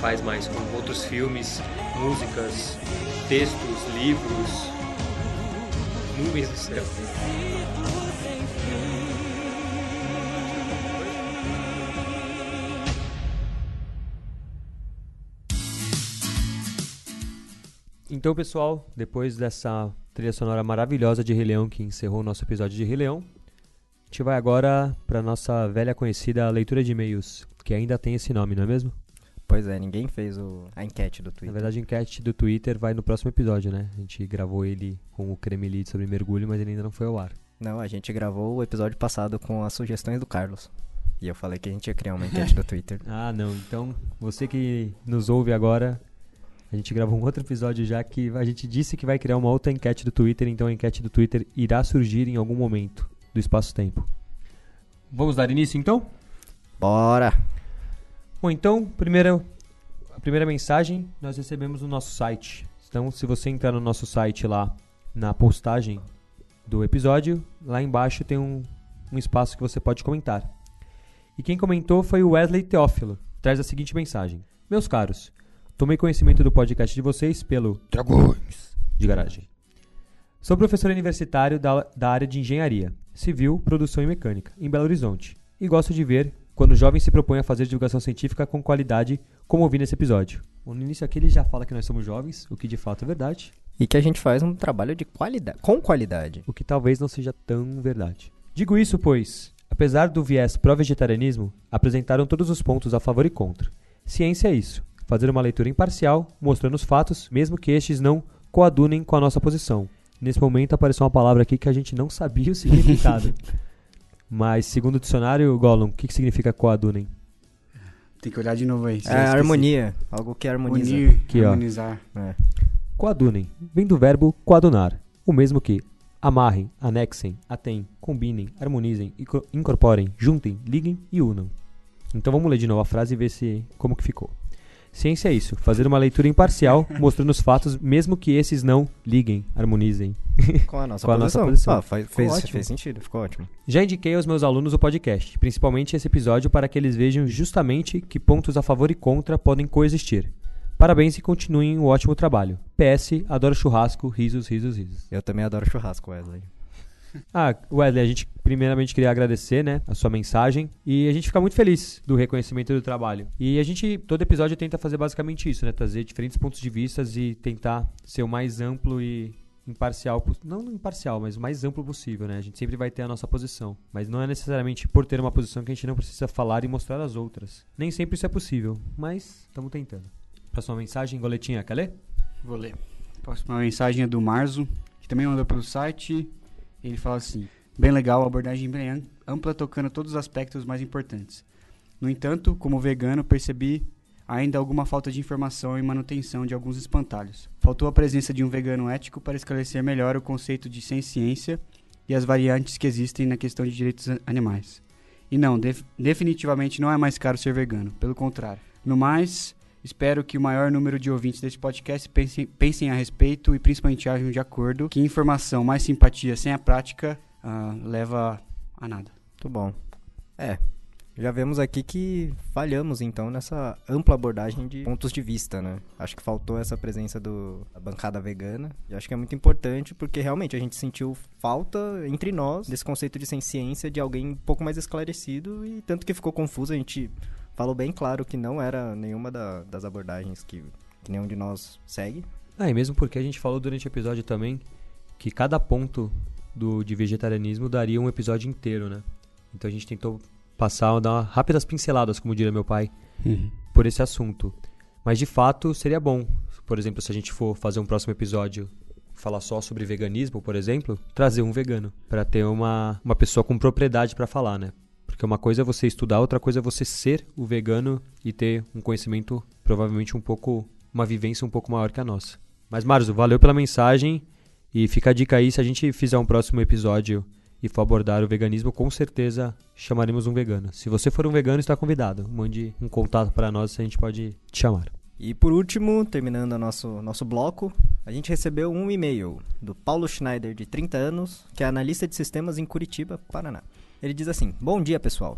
faz mais com outros filmes, músicas, textos, livros. Nuvens do céu. Então, pessoal, depois dessa trilha sonora maravilhosa de Rei Leão que encerrou o nosso episódio de Rei Leão, a gente vai agora para nossa velha conhecida leitura de e-mails, que ainda tem esse nome, não é mesmo? Pois é, ninguém fez o- a enquete do Na Twitter. verdade, a enquete do Twitter vai no próximo episódio, né? A gente gravou ele com o Creme sobre mergulho, mas ele ainda não foi ao ar. Não, a gente gravou o episódio passado com as sugestões do Carlos. E eu falei que a gente ia criar uma enquete do Twitter. Ah, não. Então, você que nos ouve agora, a gente gravou um outro episódio já que a gente disse que vai criar uma outra enquete do Twitter, então a enquete do Twitter irá surgir em algum momento do espaço-tempo. Vamos dar início então? Bora! Bom, então, primeiro, a primeira mensagem nós recebemos no nosso site. Então, se você entrar no nosso site lá, na postagem do episódio, lá embaixo tem um, um espaço que você pode comentar. E quem comentou foi o Wesley Teófilo. Traz a seguinte mensagem: Meus caros, tomei conhecimento do podcast de vocês pelo Dragões de Garagem. Sou professor universitário da, da área de engenharia, civil, produção e mecânica, em Belo Horizonte, e gosto de ver quando o jovem se propõe a fazer divulgação científica com qualidade, como ouvi nesse episódio. No início aqui ele já fala que nós somos jovens, o que de fato é verdade, E que a gente faz um trabalho de qualidade, com qualidade. o que talvez não seja tão verdade. Digo isso pois, apesar do viés pró-vegetarianismo, apresentaram todos os pontos a favor e contra. Ciência é isso, fazer uma leitura imparcial, mostrando os fatos, mesmo que estes não coadunem com a nossa posição. Nesse momento apareceu uma palavra aqui que a gente não sabia o significado. Mas, segundo o dicionário, Gollum, o que, que significa coadunem? Tem que olhar de novo aí. É harmonia, algo que harmoniza. Unir, Aqui, harmonizar. É. Coadunem vem do verbo coadunar, o mesmo que amarrem, anexem, atem, combinem, harmonizem, inco- incorporem, juntem, liguem e unam. Então vamos ler de novo a frase e ver se como que ficou. Ciência é isso, fazer uma leitura imparcial, mostrando os fatos, mesmo que esses não liguem, harmonizem. Com a nossa Com a posição. nossa posição. Ah, faz- fez, ótimo. fez sentido, ficou ótimo. Já indiquei aos meus alunos o podcast, principalmente esse episódio, para que eles vejam justamente que pontos a favor e contra podem coexistir. Parabéns e continuem o ótimo trabalho. PS, adoro churrasco, risos, risos, risos. Eu também adoro churrasco, Wesley. Ah, Wesley, a gente primeiramente queria agradecer, né, a sua mensagem e a gente fica muito feliz do reconhecimento do trabalho. E a gente, todo episódio tenta fazer basicamente isso, né, trazer diferentes pontos de vista e tentar ser o mais amplo e imparcial, não imparcial, mas o mais amplo possível, né? A gente sempre vai ter a nossa posição, mas não é necessariamente por ter uma posição que a gente não precisa falar e mostrar as outras. Nem sempre isso é possível, mas estamos tentando. Próxima mensagem, Goletinha, quer ler? Vou ler. Próxima mensagem é do Marzo, que também mandou pelo site. Ele fala assim: Bem legal, abordagem bem am- ampla, tocando todos os aspectos mais importantes. No entanto, como vegano, percebi ainda alguma falta de informação e manutenção de alguns espantalhos. Faltou a presença de um vegano ético para esclarecer melhor o conceito de sem-ciência e as variantes que existem na questão de direitos a- animais. E não, def- definitivamente não é mais caro ser vegano, pelo contrário. No mais, espero que o maior número de ouvintes desse podcast pensem, pensem a respeito e principalmente ajam de acordo que informação mais simpatia sem a prática ah, leva a nada. Muito bom. É, já vemos aqui que falhamos então nessa ampla abordagem de pontos de vista, né? Acho que faltou essa presença do, da bancada vegana. E acho que é muito importante porque realmente a gente sentiu falta entre nós desse conceito de sem ciência de alguém um pouco mais esclarecido e tanto que ficou confuso. A gente falou bem claro que não era nenhuma da- das abordagens que, que nenhum de nós segue. Ah, e mesmo porque a gente falou durante o episódio também que cada ponto do, de vegetarianismo daria um episódio inteiro, né? Então a gente tentou passar, dar uma- rápidas pinceladas, como diria meu pai, por esse assunto. Mas de fato seria bom, por exemplo, se a gente for fazer um próximo episódio falar só sobre veganismo, por exemplo, trazer um vegano para ter uma, uma pessoa com propriedade para falar, né? Porque uma coisa é você estudar, outra coisa é você ser o vegano e ter um conhecimento provavelmente um pouco uma vivência um pouco maior que a nossa. Mas Marzo, valeu pela mensagem e fica a dica aí se a gente fizer um próximo episódio e for abordar o veganismo, com certeza chamaremos um vegano. Se você for um vegano, está convidado. Mande um contato para nós se a gente pode te chamar. E por último, terminando o nosso, nosso bloco, a gente recebeu um e-mail do Paulo Schneider, de 30 anos, que é analista de sistemas em Curitiba, Paraná. Ele diz assim: Bom dia, pessoal.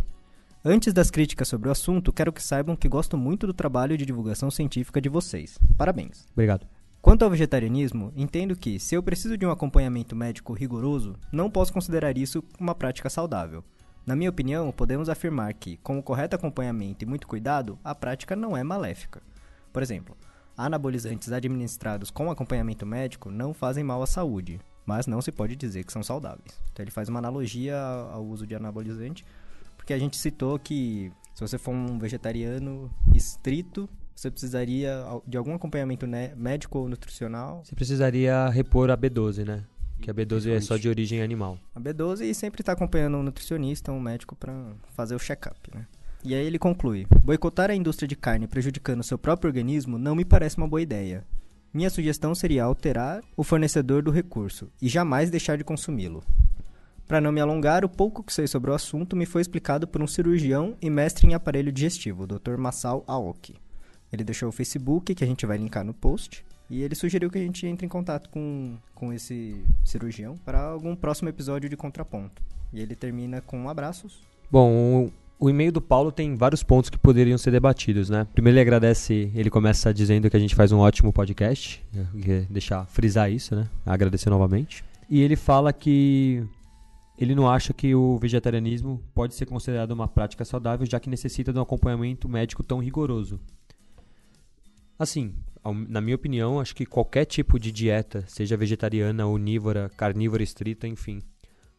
Antes das críticas sobre o assunto, quero que saibam que gosto muito do trabalho de divulgação científica de vocês. Parabéns. Obrigado. Quanto ao vegetarianismo, entendo que, se eu preciso de um acompanhamento médico rigoroso, não posso considerar isso uma prática saudável. Na minha opinião, podemos afirmar que, com o correto acompanhamento e muito cuidado, a prática não é maléfica. Por exemplo, anabolizantes administrados com acompanhamento médico não fazem mal à saúde, mas não se pode dizer que são saudáveis. Então ele faz uma analogia ao uso de anabolizante, porque a gente citou que se você for um vegetariano estrito, você precisaria de algum acompanhamento né, médico ou nutricional. Você precisaria repor a B12, né? Que a B12 é só de origem animal. A B12 e sempre está acompanhando um nutricionista, um médico para fazer o check-up, né? E aí ele conclui: boicotar a indústria de carne prejudicando seu próprio organismo não me parece uma boa ideia. Minha sugestão seria alterar o fornecedor do recurso e jamais deixar de consumi-lo. Para não me alongar, o pouco que sei sobre o assunto me foi explicado por um cirurgião e mestre em aparelho digestivo, o Dr. Masao Aoki. Ele deixou o Facebook, que a gente vai linkar no post, e ele sugeriu que a gente entre em contato com, com esse cirurgião para algum próximo episódio de Contraponto. E ele termina com abraços. Bom, o, o e-mail do Paulo tem vários pontos que poderiam ser debatidos, né? Primeiro ele agradece, ele começa dizendo que a gente faz um ótimo podcast, queria deixar frisar isso, né? Agradecer novamente. E ele fala que ele não acha que o vegetarianismo pode ser considerado uma prática saudável, já que necessita de um acompanhamento médico tão rigoroso. Assim, na minha opinião, acho que qualquer tipo de dieta, seja vegetariana, onívora, carnívora estrita, enfim,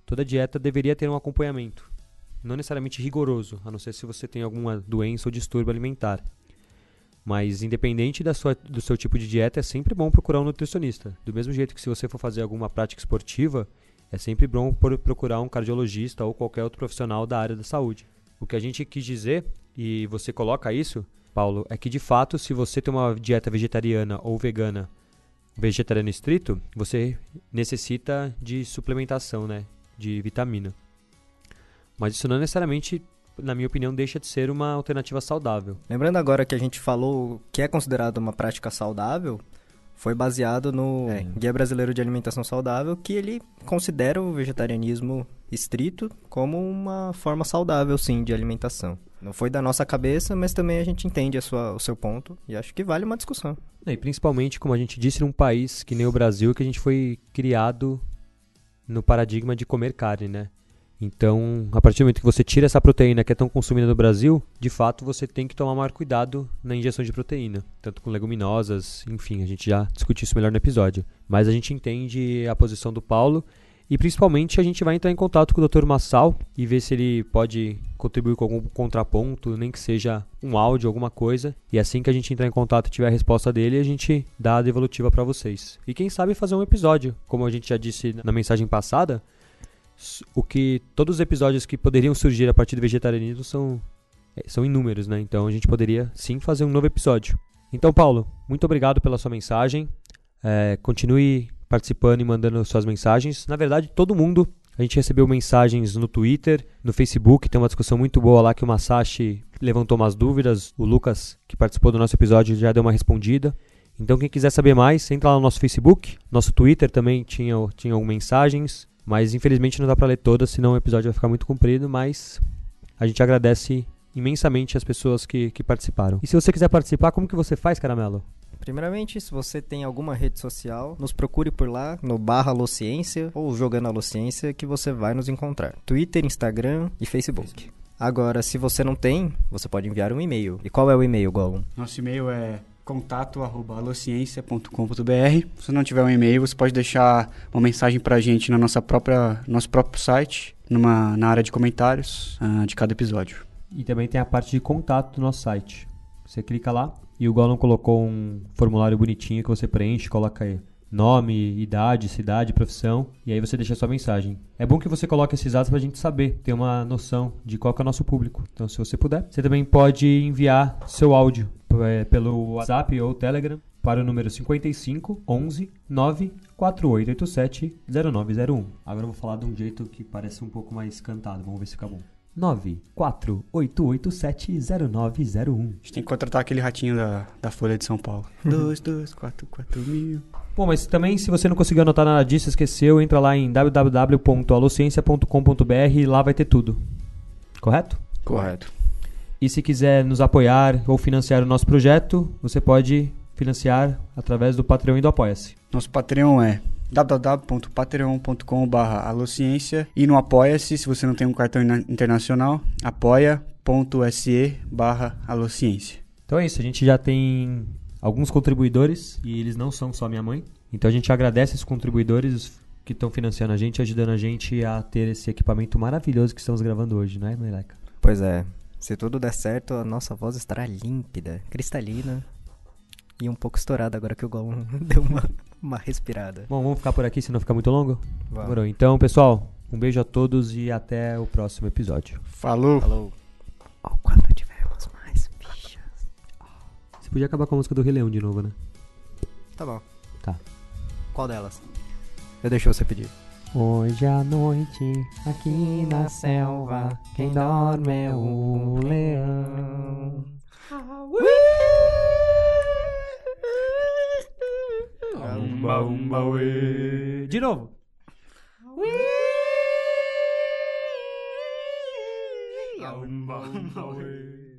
toda dieta deveria ter um acompanhamento. Não necessariamente rigoroso, a não ser se você tem alguma doença ou distúrbio alimentar. Mas independente da sua, do seu tipo de dieta, é sempre bom procurar um nutricionista. Do mesmo jeito que se você for fazer alguma prática esportiva, é sempre bom procurar um cardiologista ou qualquer outro profissional da área da saúde. O que a gente quis dizer, e você coloca isso, Paulo, é que de fato, se você tem uma dieta vegetariana ou vegana, vegetariano estrito, você necessita de suplementação, né, de vitamina. Mas isso não necessariamente, na minha opinião, deixa de ser uma alternativa saudável. Lembrando agora que a gente falou que é considerado uma prática saudável, foi baseado no Guia Brasileiro de Alimentação Saudável, que ele considera o vegetarianismo estrito como uma forma saudável, sim, de alimentação. Não foi da nossa cabeça, mas também a gente entende a sua, o seu ponto e acho que vale uma discussão. E principalmente, como a gente disse, num país que nem o Brasil, que a gente foi criado no paradigma de comer carne, né? Então, a partir do momento que você tira essa proteína que é tão consumida no Brasil, de fato você tem que tomar maior cuidado na injeção de proteína, tanto com leguminosas, enfim, a gente já discutiu isso melhor no episódio. Mas a gente entende a posição do Paulo e principalmente a gente vai entrar em contato com o Dr. Massal e ver se ele pode contribuir com algum contraponto, nem que seja um áudio, alguma coisa. E assim que a gente entrar em contato e tiver a resposta dele, a gente dá a devolutiva para vocês. E quem sabe fazer um episódio, como a gente já disse na mensagem passada, o que todos os episódios que poderiam surgir a partir do vegetarianismo são é, são inúmeros, né? Então a gente poderia sim fazer um novo episódio. Então, Paulo, muito obrigado pela sua mensagem. É, continue participando e mandando suas mensagens. Na verdade, todo mundo. A gente recebeu mensagens no Twitter, no Facebook, tem uma discussão muito boa lá que o Masashi levantou umas dúvidas. O Lucas, que participou do nosso episódio, já deu uma respondida. Então, quem quiser saber mais, entra lá no nosso Facebook. Nosso Twitter também tinha, tinha mensagens. Mas infelizmente não dá para ler todas, senão o episódio vai ficar muito comprido. Mas a gente agradece imensamente as pessoas que, que participaram. E se você quiser participar, como que você faz, Caramelo? Primeiramente, se você tem alguma rede social, nos procure por lá, no barra Alociência ou jogando Alociência, que você vai nos encontrar. Twitter, Instagram e Facebook. Agora, se você não tem, você pode enviar um e-mail. E qual é o e-mail, Gollum? Nosso e-mail é contato@alociência.com.br. Se não tiver um e-mail, você pode deixar uma mensagem pra gente na nossa própria nosso próprio site, numa na área de comentários uh, de cada episódio. E também tem a parte de contato do nosso site. Você clica lá e o Gollum colocou um formulário bonitinho que você preenche, coloca aí nome, idade, cidade, profissão, e aí você deixa sua mensagem. É bom que você coloque esses dados para a gente saber, ter uma noção de qual é o nosso público. Então, se você puder, você também pode enviar seu áudio é, pelo WhatsApp ou Telegram para o número 55 11 94887 0901. Agora eu vou falar de um jeito que parece um pouco mais cantado. Vamos ver se fica bom. 948870901. A gente tem que contratar aquele ratinho da, da Folha de São Paulo. 2244 mil. Bom, mas também se você não conseguiu anotar nada disso, esqueceu, entra lá em www.alociencia.com.br e lá vai ter tudo. Correto? Correto. E se quiser nos apoiar ou financiar o nosso projeto, você pode financiar através do Patreon e do Apoia-se. Nosso Patreon é www.patreon.com.br alociência e no Apoia-se, se você não tem um cartão internacional, apoia.se barra alociência. Então é isso, a gente já tem alguns contribuidores e eles não são só minha mãe. Então a gente agradece esses contribuidores que estão financiando a gente, ajudando a gente a ter esse equipamento maravilhoso que estamos gravando hoje, não é, Meleca? Pois é. Se tudo der certo, a nossa voz estará límpida, cristalina e um pouco estourada agora que o Gollum deu uma, uma respirada. Bom, vamos ficar por aqui, senão fica muito longo? Vamos. Então, pessoal, um beijo a todos e até o próximo episódio. Falou! Falou! Ou quando tivermos mais fichas. Você podia acabar com a música do Rei Leão de novo, né? Tá bom. Tá. Qual delas? Eu deixo você pedir. Hoje à noite, aqui na selva, quem dorme é o leão. Umba, umba, uê. De novo. Umba, umba, uê.